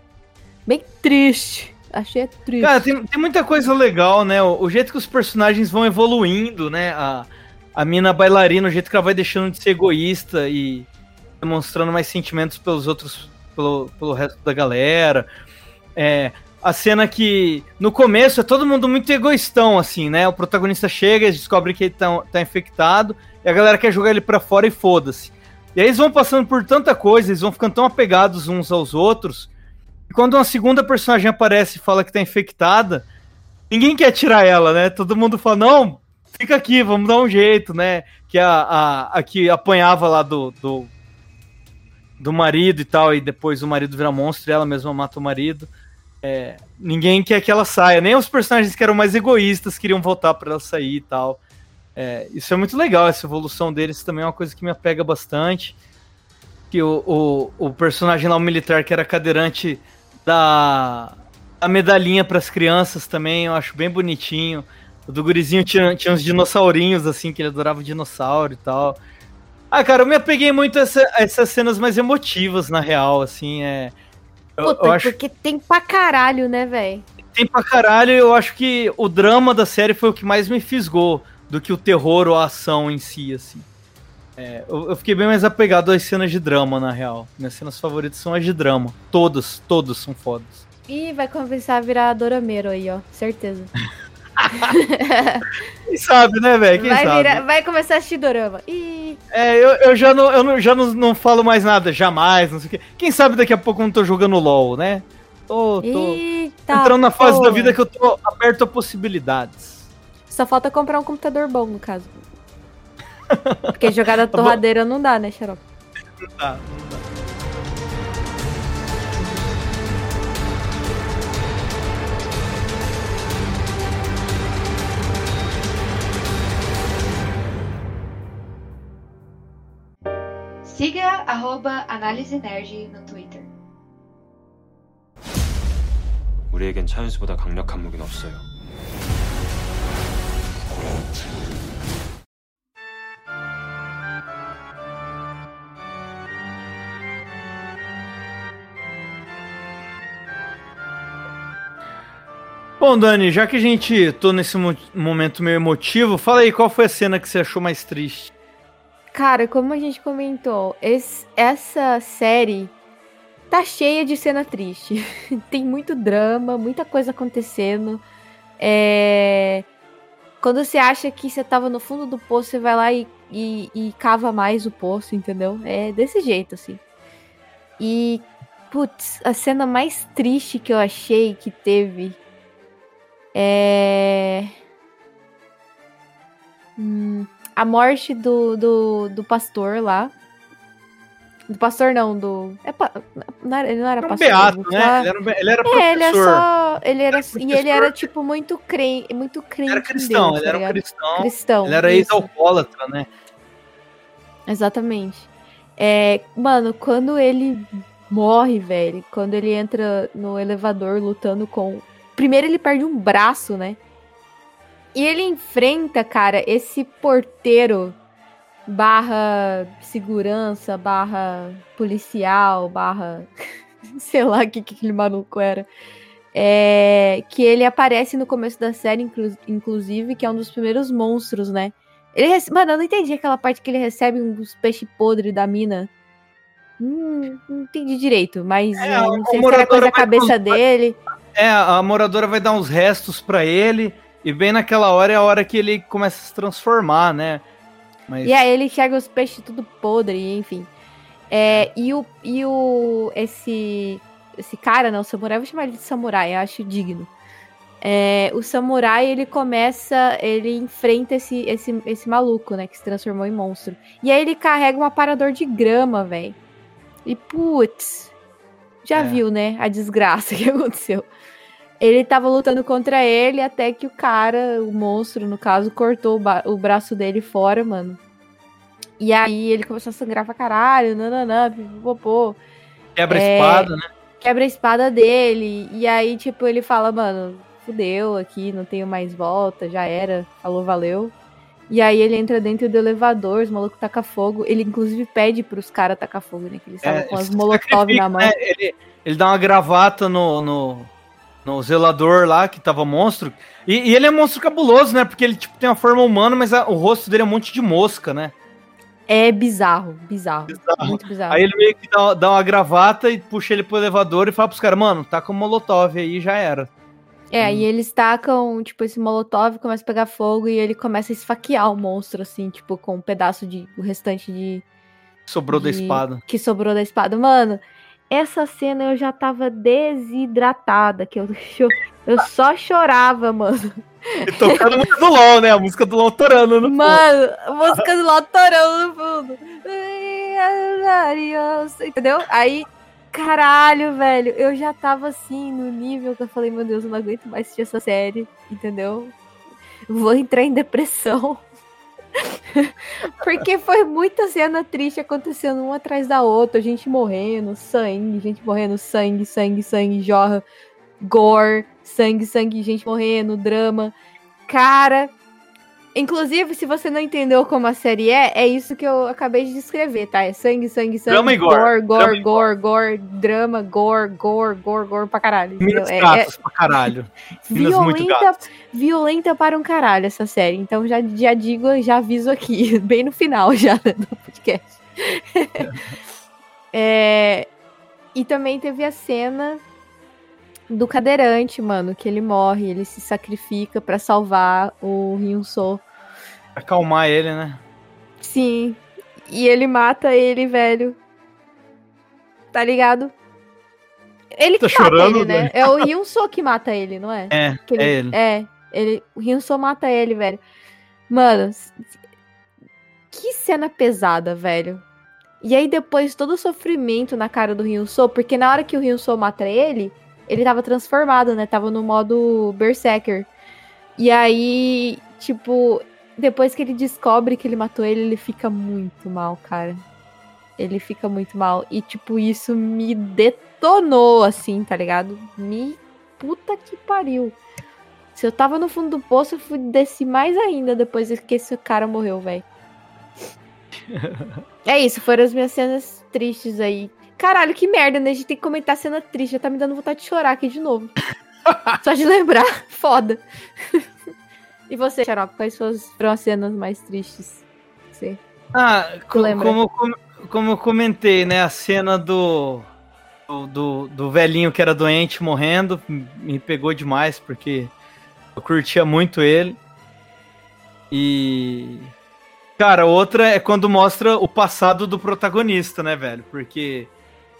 Bem triste. Achei é triste. Cara, tem, tem muita coisa legal, né? O, o, jeito que os personagens vão evoluindo, né? A, a mina bailarina, o jeito que ela vai deixando de ser egoísta e demonstrando mais sentimentos pelos outros. pelo, pelo resto da galera. É, a cena que no começo é todo mundo muito egoístão, assim, né? O protagonista chega, descobre que ele tá, tá infectado, e a galera quer jogar ele pra fora e foda-se. E aí eles vão passando por tanta coisa, eles vão ficando tão apegados uns aos outros. E quando uma segunda personagem aparece e fala que tá infectada, ninguém quer tirar ela, né? Todo mundo fala, não, fica aqui, vamos dar um jeito, né? Que a, a, a que apanhava lá do, do, do marido e tal, e depois o marido vira monstro e ela mesma mata o marido. É, ninguém quer que ela saia, nem os personagens que eram mais egoístas queriam voltar para ela sair e tal. É, isso é muito legal, essa evolução deles também é uma coisa que me apega bastante. Que o, o, o personagem lá, o militar, que era cadeirante, dá a medalhinha para as crianças também, eu acho bem bonitinho. O do gurizinho tinha, tinha uns dinossaurinhos, assim, que ele adorava dinossauro e tal. Ah, cara, eu me apeguei muito a, essa, a essas cenas mais emotivas, na real, assim, é... Eu, Puta, eu acho porque tem pra caralho, né, velho? tem pra caralho, eu acho que o drama da série foi o que mais me fisgou do que o terror ou a ação em si, assim. É, eu, eu fiquei bem mais apegado às cenas de drama, na real. Minhas cenas favoritas são as de drama. Todas, todas são fodas. Ih, vai começar a virar Dorameiro aí, ó. Certeza. Quem sabe, né, velho? Quem vai, sabe? virar- vai começar a assistir Dorama. Ih, É, eu, eu já, não, eu não- já não, não falo mais nada, jamais, não sei o quê. Quem sabe daqui a pouco eu não tô jogando LOL, né? Tô, tô eita. entrando na fase da vida que eu tô aberto a possibilidades. Só falta comprar um computador bom, no caso. Porque jogada torradeira não dá, né, Xarope? Tá. Siga arroba Análise Nerd no Twitter. 우리에겐 차윤수보다 강력한 무기는 없어요. Bom, Dani, já que a gente tô nesse mo- momento meio emotivo, fala aí qual foi a cena que você achou mais triste. Cara, como a gente comentou, esse- essa série tá cheia de cena triste. Tem muito drama, muita coisa acontecendo. É... Quando você acha que você tava no fundo do poço, você vai lá e, e- e cava mais o poço, entendeu? É desse jeito, assim. E, putz, a cena mais triste que eu achei que teve é. Hum, a morte do, do, do pastor lá. Do pastor não, do. É, pa- não era, ele não era Era um pastor. beato, né? falar- Ele era, um ele era É, ele professor. só. Ele era, e ele professor. era, tipo, muito crente. Muito crente. Era cristão, Deus, ele tá era um cristão. cristão. Ele era ex-alcoólatra, né? Exatamente. É, mano, quando ele morre, velho, quando ele entra no elevador lutando com. Primeiro ele perde um braço, né? E ele enfrenta, cara, esse porteiro barra segurança, barra policial, barra. sei lá o que, que aquele maluco era. É, que ele aparece no começo da série, inclu- inclusive, que é um dos primeiros monstros, né? Ele rece... Mano, eu não entendi aquela parte que ele recebe uns peixes podres da mina. Hum, não entendi direito, mas É, não sei se era coisa da cabeça contar- dele. É, a moradora vai dar uns restos pra ele. E bem naquela hora é a hora que ele começa a se transformar, né? Mas E aí ele enxerga os peixes tudo podre, enfim. É, e o, e o esse, esse cara, não, o samurai, eu vou chamar ele de samurai, eu acho digno. É, o samurai, ele começa, ele enfrenta esse, esse, esse maluco, né, que se transformou em monstro. E aí ele carrega um aparador de grama, velho. E putz, já É. viu, né, a desgraça que aconteceu. Ele tava lutando contra ele até que o cara, o monstro, no caso, cortou o, o braço dele fora, mano. E aí ele começou a sangrar pra caralho, nananã, pipopô. quebra a é, espada, né? Quebra a espada dele. E aí, tipo, ele fala, mano, fudeu aqui, não tenho mais volta, já era, falou, valeu. E aí ele entra dentro do elevador, os malucos tacam fogo. Ele inclusive pede pros caras tacar fogo, né? Que eles estavam com as molotov na mão. É, né? Ele, ele dá uma gravata no, no, no zelador lá, que tava monstro. E, e ele é monstro cabuloso, né? Porque ele tipo, tem uma forma humana, mas a- o rosto dele é um monte de mosca, né? É bizarro, bizarro, Bizarro. Muito bizarro. Aí ele meio que dá, dá uma gravata e puxa ele pro elevador e fala pros caras, mano, tá com molotov aí já era. É, e eles tacam, tipo, esse molotov, começa a pegar fogo e ele começa a esfaquear o monstro, assim, tipo, com um pedaço de. o restante de. Sobrou da de- espada. Que sobrou da espada. Mano, essa cena eu já tava desidratada, que eu, cho- eu só chorava, mano. E tocando a música do LOL, né? A música do LOL torando no fundo. Mano, a música do LOL torando no fundo. Entendeu? Aí, caralho, velho, eu já tava assim no nível que eu falei, meu Deus, eu não aguento mais assistir essa série, entendeu? Vou entrar em depressão. Porque foi muita cena triste acontecendo uma atrás da outra, gente morrendo, sangue, gente morrendo, sangue, sangue, sangue, jorra, gore, sangue, sangue, gente morrendo, drama. Cara, inclusive, se você não entendeu como a série é, é isso que eu acabei de descrever, tá? É sangue, sangue, sangue, Drama e gore. gore, gore, Drama gore, gore, drama, gore, gore, gore, gore pra caralho. Minas É- é, gatas pra caralho. Violenta, violenta para um caralho essa série. Então já, já digo, já aviso aqui, bem no final já do podcast. É, e também teve a cena do cadeirante, mano, que ele morre, ele se sacrifica pra salvar o Ryunso. Acalmar ele, né? Sim. E ele mata ele, velho. Tá ligado? Ele Tá que mata chorando, ele, né? velho? É o Ryunso que mata ele, não é? É, Que ele- é ele. É, ele, o Ryunso mata ele, velho. Mano, que cena pesada, velho. E aí depois todo o sofrimento na cara do Ryunso, porque na hora que o Ryunso mata ele, ele tava transformado, né? Tava no modo Berserker. E aí, tipo, depois que ele descobre que ele matou ele, ele fica muito mal, cara. Ele fica muito mal. E, tipo, isso me detonou, assim, tá ligado? Me. Puta que pariu. Se eu tava no fundo do poço, eu fui descer mais ainda depois que esse cara morreu, velho. é isso, foram as minhas cenas tristes aí. Caralho, que merda, né? A gente tem que comentar cena triste. Já tá me dando vontade de chorar aqui de novo. Só de lembrar. Foda. e você, Xarope, quais suas- foram as cenas mais tristes? Você. Ah, co- lembra? como, como, como eu comentei, né? A cena do, do, do, do velhinho que era doente morrendo me pegou demais, porque eu curtia muito ele. E. Cara, outra é quando mostra o passado do protagonista, né, velho? Porque.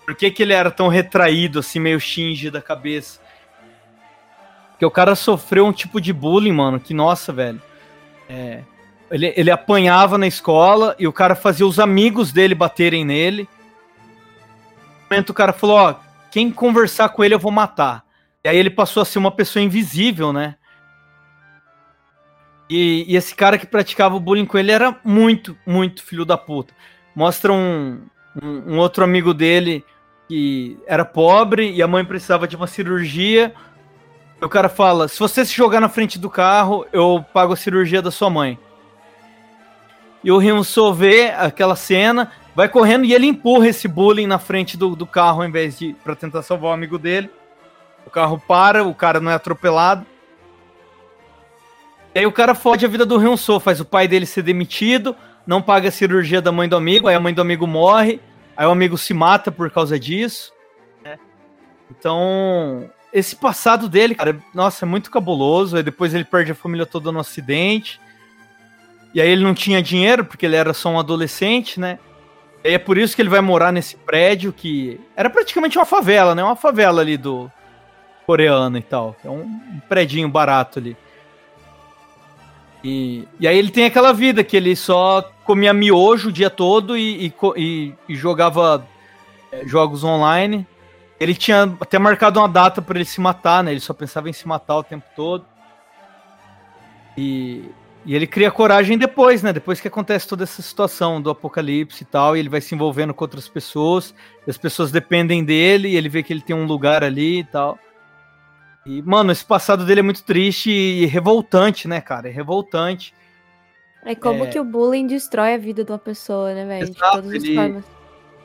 Por que, que ele era tão retraído, assim, meio Shinji da cabeça? Porque o cara sofreu um tipo de bullying, mano, que, nossa, velho. É, ele, ele apanhava na escola e o cara fazia os amigos dele baterem nele. No momento o cara falou, ó, quem conversar com ele eu vou matar. E aí ele passou a ser uma pessoa invisível, né? E, e esse cara que praticava o bullying com ele era muito, muito filho da puta. Mostra um, um, um outro amigo dele que era pobre e a mãe precisava de uma cirurgia. O cara fala: se você se jogar na frente do carro, eu pago a cirurgia da sua mãe. E o Ryunso vê aquela cena, vai correndo e ele empurra esse bullying na frente do, do carro ao invés de para tentar salvar o amigo dele. O carro para, o cara não é atropelado. E aí o cara fode a vida do Ryunso, faz o pai dele ser demitido, não paga a cirurgia da mãe do amigo, aí a mãe do amigo morre, aí o amigo se mata por causa disso. né? Então, esse passado dele, cara, nossa, é muito cabuloso. Aí depois ele perde a família toda no acidente. E aí ele não tinha dinheiro, porque ele era só um adolescente, né? E aí é por isso que ele vai morar nesse prédio que era praticamente uma favela, né? Uma favela ali do coreano e tal. É um, um predinho barato ali. E, e aí ele tem aquela vida que ele só comia miojo o dia todo e, e e- jogava é, jogos online. Ele tinha até marcado uma data para ele se matar, né? Ele só pensava em se matar o tempo todo. E, e ele cria coragem depois, né? Depois que acontece toda essa situação do apocalipse e tal, e ele vai se envolvendo com outras pessoas, as pessoas dependem dele, e ele vê que ele tem um lugar ali e tal. E, mano, esse passado dele é muito triste e revoltante, né, cara? É revoltante. É como É. que o bullying destrói a vida de uma pessoa, né, velho? De Exato, todas as ele- formas.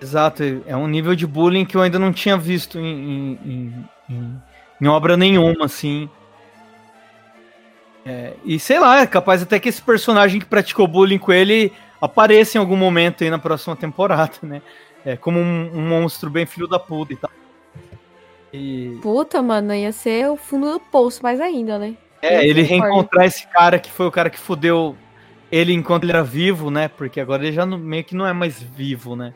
Exato, é um nível de bullying que eu ainda não tinha visto em, em, em- em- em obra nenhuma, assim. É, e sei lá, é capaz até que esse personagem que praticou bullying com ele apareça em algum momento aí na próxima temporada, né? É, como um, um monstro bem filho da puta e tal. E, Puta, mano, ia ser o fundo do poço mais ainda, né? é, ele reencontrar esse cara que foi o cara que fudeu ele enquanto ele era vivo, né? Porque agora ele já não- meio que não é mais vivo, né?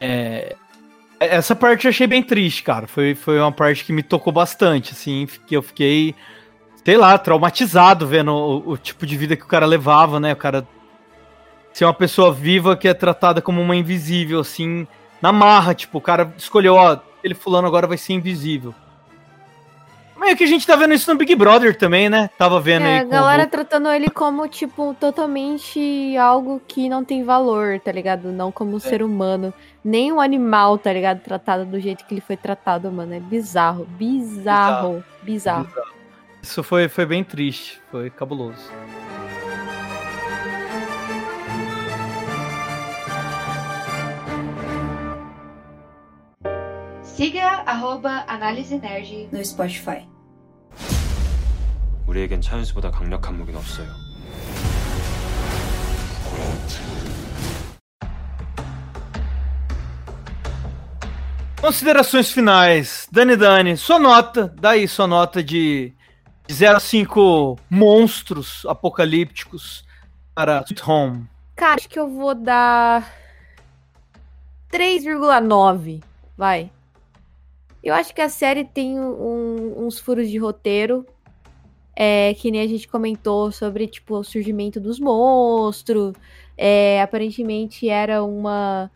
É, essa parte eu achei bem triste, cara. Foi, foi uma parte que me tocou bastante, assim, que eu fiquei, sei lá, traumatizado vendo o, o tipo de vida que o cara levava, né? O cara ser uma pessoa viva que é tratada como uma invisível, assim, na marra, tipo, o cara escolheu, ó, ele fulano agora vai ser invisível. Meio que a gente tá vendo isso no Big Brother também, né? Tava vendo É, aí a o galera Hulk. tratando ele como, tipo, totalmente algo que não tem valor, tá ligado? Não como um ser humano. Nem um animal, tá ligado? Tratado do jeito que ele foi tratado, mano. É bizarro. Bizarro. Bizarro. Isso foi, foi bem triste, foi cabuloso. Siga arroba análise nerd No Spotify. 우리에겐 차윤수보다 강력한 무기는 없어요. Considerações finais. Dani Dani, sua nota, dá aí sua nota de, de 0 a 5 monstros apocalípticos para Sweet Home. Cara, acho que eu vou dar 3,9. Vai. Eu acho que a série tem um- uns furos de roteiro. É, que nem a gente comentou sobre, tipo, o surgimento dos monstros. É, aparentemente era uma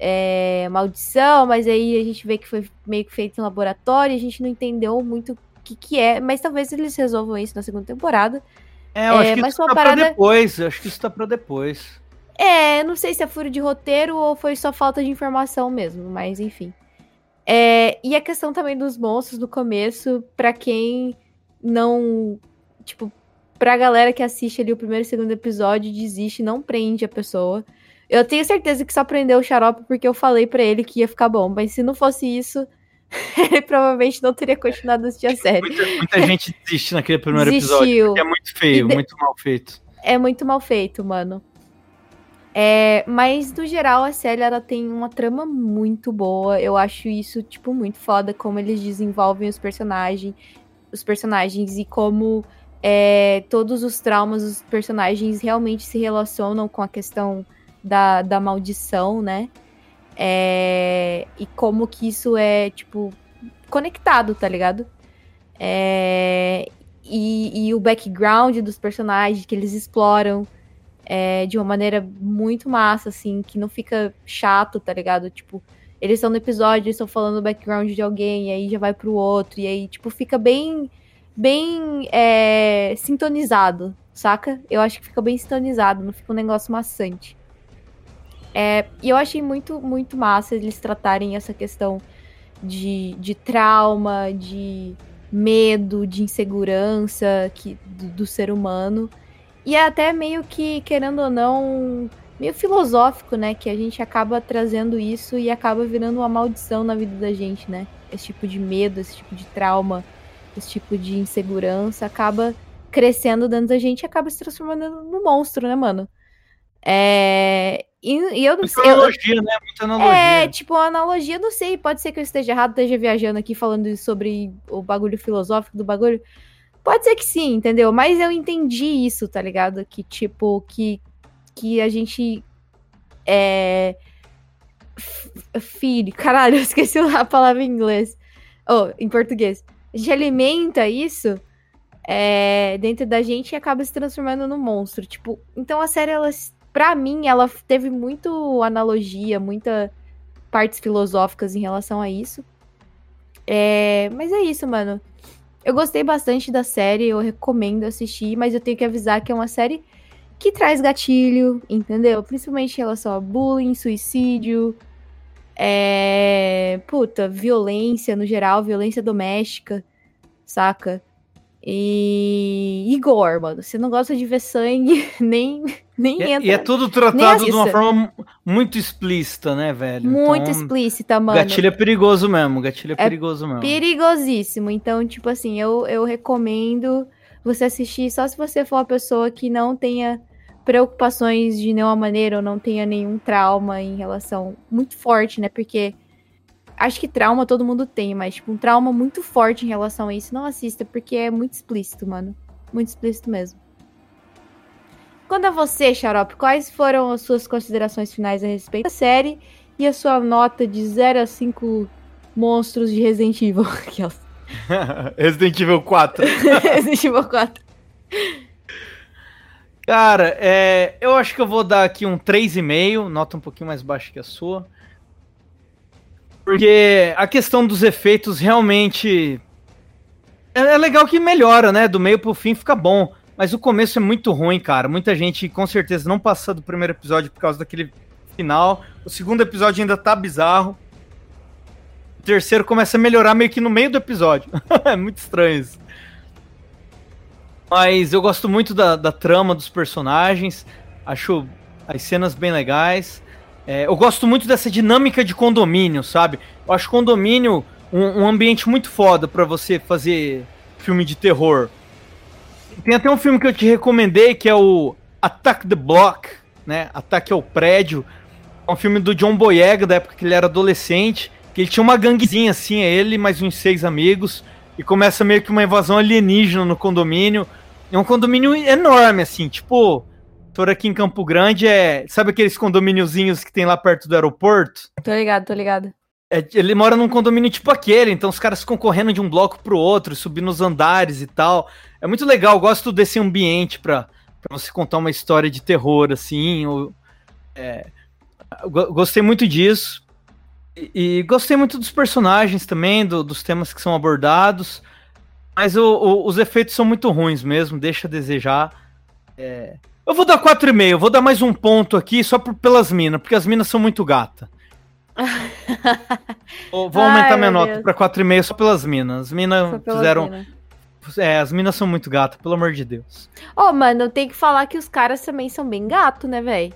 é, maldição, mas aí a gente vê que foi meio que feito em laboratório. A gente não entendeu muito o que, que é. Mas talvez eles resolvam isso na segunda temporada. É, eu É, acho que mas isso tá parada- pra depois. Eu acho que isso tá pra depois. É, não sei se é furo de roteiro ou foi só falta de informação mesmo, mas enfim. É, e a questão também dos monstros no começo, pra quem não. Tipo, pra galera que assiste ali o primeiro e segundo episódio, desiste, não prende a pessoa. Eu tenho certeza que só prendeu o xarope porque eu falei pra ele que ia ficar bom, mas se não fosse isso, ele provavelmente não teria continuado a assistir a série. Muita, muita gente desiste naquele primeiro episódio. Desistiu. porque É muito feio, de- muito mal feito. É muito mal feito, mano. É, mas, no geral, a série ela tem uma trama muito boa. Eu acho isso, tipo, muito foda como eles desenvolvem os personagens, os personagens e como é, todos os traumas dos personagens realmente se relacionam com a questão da, da maldição, né? É, e como que isso é, tipo, conectado, tá ligado? É, e, e o background dos personagens que eles exploram é, de uma maneira muito massa, assim, que não fica chato, tá ligado? Tipo, eles estão no episódio, eles estão falando do background de alguém, e aí já vai pro outro, e aí, tipo, fica bem, bem é, sintonizado, saca? Eu acho que fica bem sintonizado, não fica um negócio maçante. É, e eu achei muito, muito massa eles tratarem essa questão de, de trauma, de medo, de insegurança que, do, do ser humano. E é até meio que, querendo ou não, meio filosófico, né? Que a gente acaba trazendo isso e acaba virando uma maldição na vida da gente, né? Esse tipo de medo, esse tipo de trauma, esse tipo de insegurança acaba crescendo dentro da gente e acaba se transformando no monstro, né, mano? É... E, e eu não Muita sei. eu- analogia, né? Muita analogia. é, tipo, uma analogia, não sei, pode ser que eu esteja errado, esteja viajando aqui falando sobre o bagulho filosófico do bagulho. Pode ser que sim, entendeu? Mas eu entendi isso, tá ligado? Que, tipo, que, que a gente é. Filho, caralho, eu esqueci a palavra em inglês. Oh, em português. A gente alimenta isso é, dentro da gente e acaba se transformando num monstro. Tipo, então a série, ela, pra mim, ela teve muito analogia, muita partes filosóficas em relação a isso. É, mas é isso, mano. Eu gostei bastante da série, eu recomendo assistir, mas eu tenho que avisar que é uma série que traz gatilho, entendeu? Principalmente em relação a bullying, suicídio, É. Puta, violência no geral, violência doméstica, saca? E. Gore, mano. Você não gosta de ver sangue, nem, nem E, é- entra. e é tudo tratado de uma forma muito explícita, né, velho? Muito Então, explícita, mano. Gatilho é perigoso mesmo, gatilho é, É perigoso mesmo. Perigosíssimo. Então, tipo assim, eu, eu recomendo você assistir só se você for uma pessoa que não tenha preocupações de nenhuma maneira ou não tenha nenhum trauma em relação muito forte, né? Porque acho que trauma todo mundo tem, mas tipo, um trauma muito forte em relação a isso, não assista, porque é muito explícito, mano. Muito explícito mesmo. Quando a você, Xarope, quais foram as suas considerações finais a respeito da série e a sua nota de 0 a 5 monstros de Resident Evil? Resident Evil 4. Resident Evil 4. Cara, é, eu acho que eu vou dar aqui um 3,5, nota um pouquinho mais baixa que a sua. Porque a questão dos efeitos realmente. É, é legal que melhora, né? Do meio pro fim fica bom. Mas o começo é muito ruim, cara. Muita gente com certeza não passa do primeiro episódio por causa daquele final. O segundo episódio ainda tá bizarro. O terceiro começa a melhorar meio que no meio do episódio. é muito estranho isso. Mas eu gosto muito da, da trama dos personagens. Acho as cenas bem legais. É, eu gosto muito dessa dinâmica de condomínio, sabe? Eu acho condomínio um, um ambiente muito foda pra você fazer filme de terror. Tem até um filme que eu te recomendei que é o Attack the Block, né? Ataque ao Prédio. É um filme do John Boyega, da época que ele era adolescente. Que ele tinha uma ganguezinha assim, é ele mais uns seis amigos. E começa meio que uma invasão alienígena no condomínio. É um condomínio enorme, assim, tipo. Aqui em Campo Grande é. Sabe aqueles condomíniozinhos que tem lá perto do aeroporto? Tô ligado, tô ligado. É, ele mora num condomínio tipo aquele, então os caras ficam correndo de um bloco pro outro, subindo os andares e tal. É muito legal, gosto desse ambiente pra, pra você contar uma história de terror, assim. ou- é, gostei muito disso. E, e gostei muito dos personagens também, do- dos temas que são abordados. Mas o- o- os efeitos são muito ruins mesmo, deixa a desejar. É, eu vou dar 4,5, eu vou dar mais um ponto aqui só por- pelas minas, porque as minas são muito gata. Vou vou Ai, aumentar minha nota Deus. pra 4,5 só pelas minas. As minas fizeram. pena. É, as minas são muito gatas, pelo amor de Deus. Ô, mano, eu tenho que falar que os caras também são bem gato, né, velho?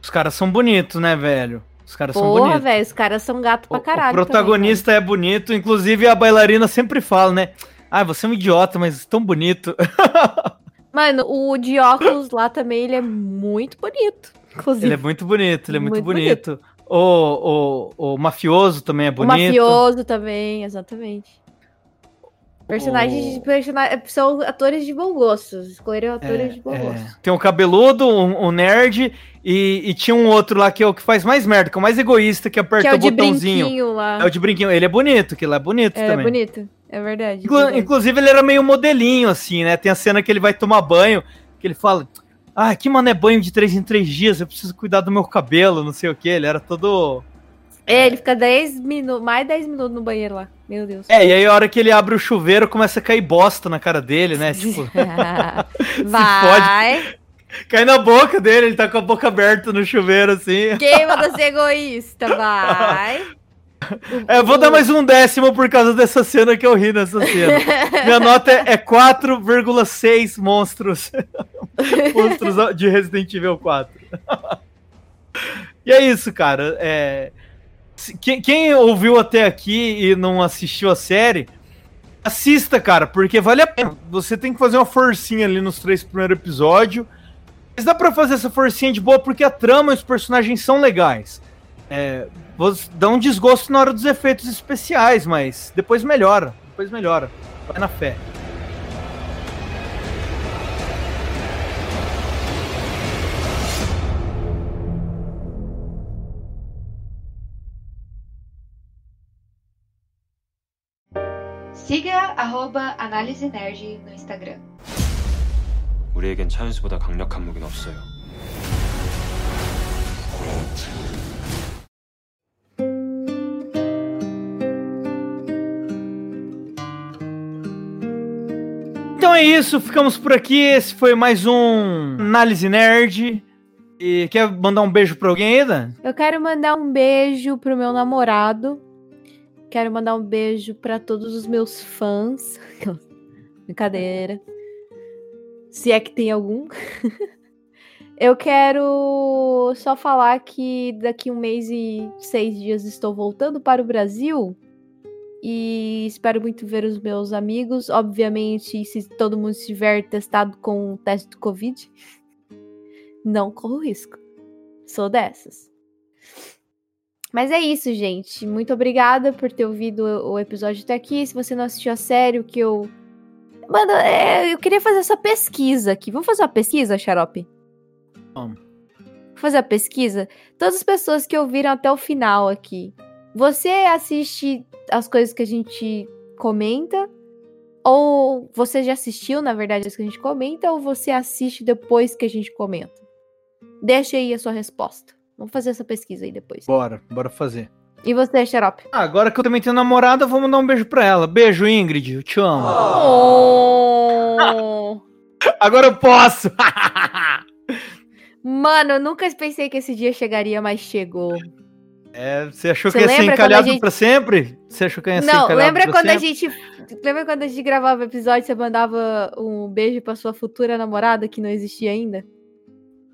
Os caras são bonitos, né, velho? Os caras são Porra, bonitos. velho, os caras são gato O, pra o caralho. protagonista é bonito, inclusive a bailarina sempre fala, né? Ah, você é um idiota, mas tão bonito. Mano, o de óculos lá também, ele é muito bonito. Inclusive. Ele é muito bonito, ele é muito, Muito bonito. O, o, o mafioso também é o bonito. mafioso também, exatamente. Personagens, O- persona- são atores de bom gosto. Escolheram atores É, de bom é. gosto. Tem um cabeludo, um, um nerd, e, e tinha um outro lá que é o que faz mais merda, que é o mais egoísta, que aperta Que é o o de botãozinho. brinquinho lá. É o de brinquinho. Ele é bonito, que ele é bonito É, também. bonito. É verdade. Inclu- verdade. inclusive, ele era meio modelinho, assim, né? Tem a cena que ele vai tomar banho, que ele fala. Ah, que mano é banho de três em três dias, eu preciso cuidar do meu cabelo, não sei o que. Ele era todo. É, ele fica 10 minutos, mais 10 minutos no banheiro lá. Meu Deus. É, e aí a hora que ele abre o chuveiro, começa a cair bosta na cara dele, né? Tipo, Vai. cai na boca dele, ele tá com a boca aberta no chuveiro, assim. Manda ser egoísta? Vai. É, eu vou dar mais um décimo por causa dessa cena que eu ri nessa cena. Minha nota é, é 4,6 monstros. monstros de Resident Evil 4. e é isso, cara. É, quem, quem ouviu até aqui e não assistiu a série, assista, cara, porque vale a pena. Você tem que fazer uma forcinha ali nos três primeiros episódios. Mas dá pra fazer essa forcinha de boa porque a trama e os personagens são legais. É, dá um desgosto na hora dos efeitos especiais, mas depois melhora. Depois melhora. Vai na fé. Siga arroba Análise Nerd no Instagram. 우리에겐 차윤수보다 강력한 무기는 없어요. É isso, ficamos por aqui. Esse foi mais um Análise Nerd. E quer mandar um beijo pra alguém ainda? Eu quero mandar um beijo pro meu namorado. Quero mandar um beijo pra todos os meus fãs. Brincadeira. Se é que tem algum. Eu quero só falar que daqui um mês e seis dias estou voltando para o Brasil. E espero muito ver os meus amigos. Obviamente, se todo mundo estiver testado com o teste do Covid, não corro risco. Sou dessas. Mas é isso, gente. Muito obrigada por ter ouvido o episódio até aqui. Se você não assistiu a série, o que eu. Mano, é, eu queria fazer essa pesquisa aqui. Vamos fazer uma pesquisa, Xarope? Vamos. Fazer a pesquisa. Todas as pessoas que ouviram até o final aqui. Você assiste as coisas que a gente comenta? Ou você já assistiu, na verdade, as que a gente comenta? Ou você assiste depois que a gente comenta? Deixa aí a sua resposta. Vamos fazer essa pesquisa aí depois. Bora, bora fazer. E você, Xarope? Ah, agora que eu também tenho namorada, vou mandar um beijo pra ela. Beijo, Ingrid. Eu te amo. Oh! Agora eu posso! Mano, eu nunca pensei que esse dia chegaria, mas chegou. É, você achou Você que ia ser a encalhado gente- pra sempre? Você achou que ia ser Não, encalhado lembra pra quando a sempre? gente. Lembra quando a gente gravava episódio e você mandava um beijo pra sua futura namorada que não existia ainda?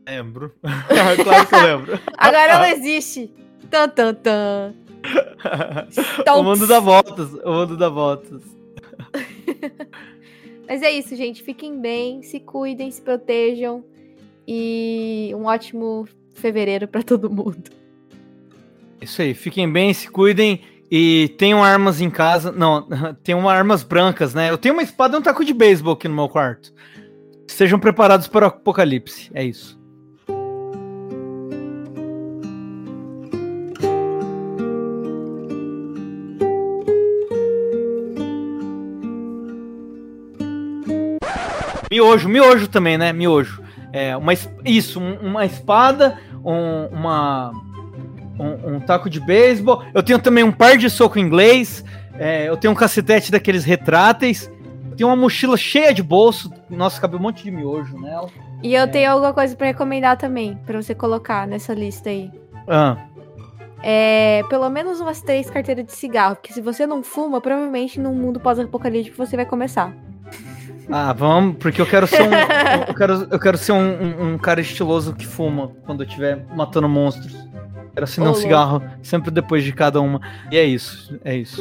Lembro. claro que eu lembro. Agora ela existe. Tan, tan, tan. o mundo dá voltas. O mundo dá voltas. Mas é isso, gente. Fiquem bem, se cuidem, se protejam. E um ótimo fevereiro pra todo mundo. Isso aí, fiquem bem, se cuidem e tenham armas em casa. Não, tenham armas brancas, né? Eu tenho uma espada e um taco de beisebol aqui no meu quarto. Sejam preparados para o apocalipse. É isso. Miojo, miojo também, né? Miojo. É, uma, isso, um- uma espada, um- uma, um, um taco de beisebol. Eu tenho também um par de soco inglês. é, eu tenho um cacetete daqueles retráteis. Eu tenho uma mochila cheia de bolso. Nossa, cabe um monte de miojo nela. E eu tenho alguma coisa pra recomendar também, pra você colocar nessa lista aí. Ah, É, pelo menos umas três carteiras de cigarro, porque se você não fuma, provavelmente num mundo pós-apocalíptico você vai começar. ah, vamos, porque eu quero ser um. eu, quero, eu quero ser um, um- um cara estiloso que fuma quando eu estiver matando monstros. Quero acender Ô, um cigarro sempre depois de cada uma. E é isso, é isso.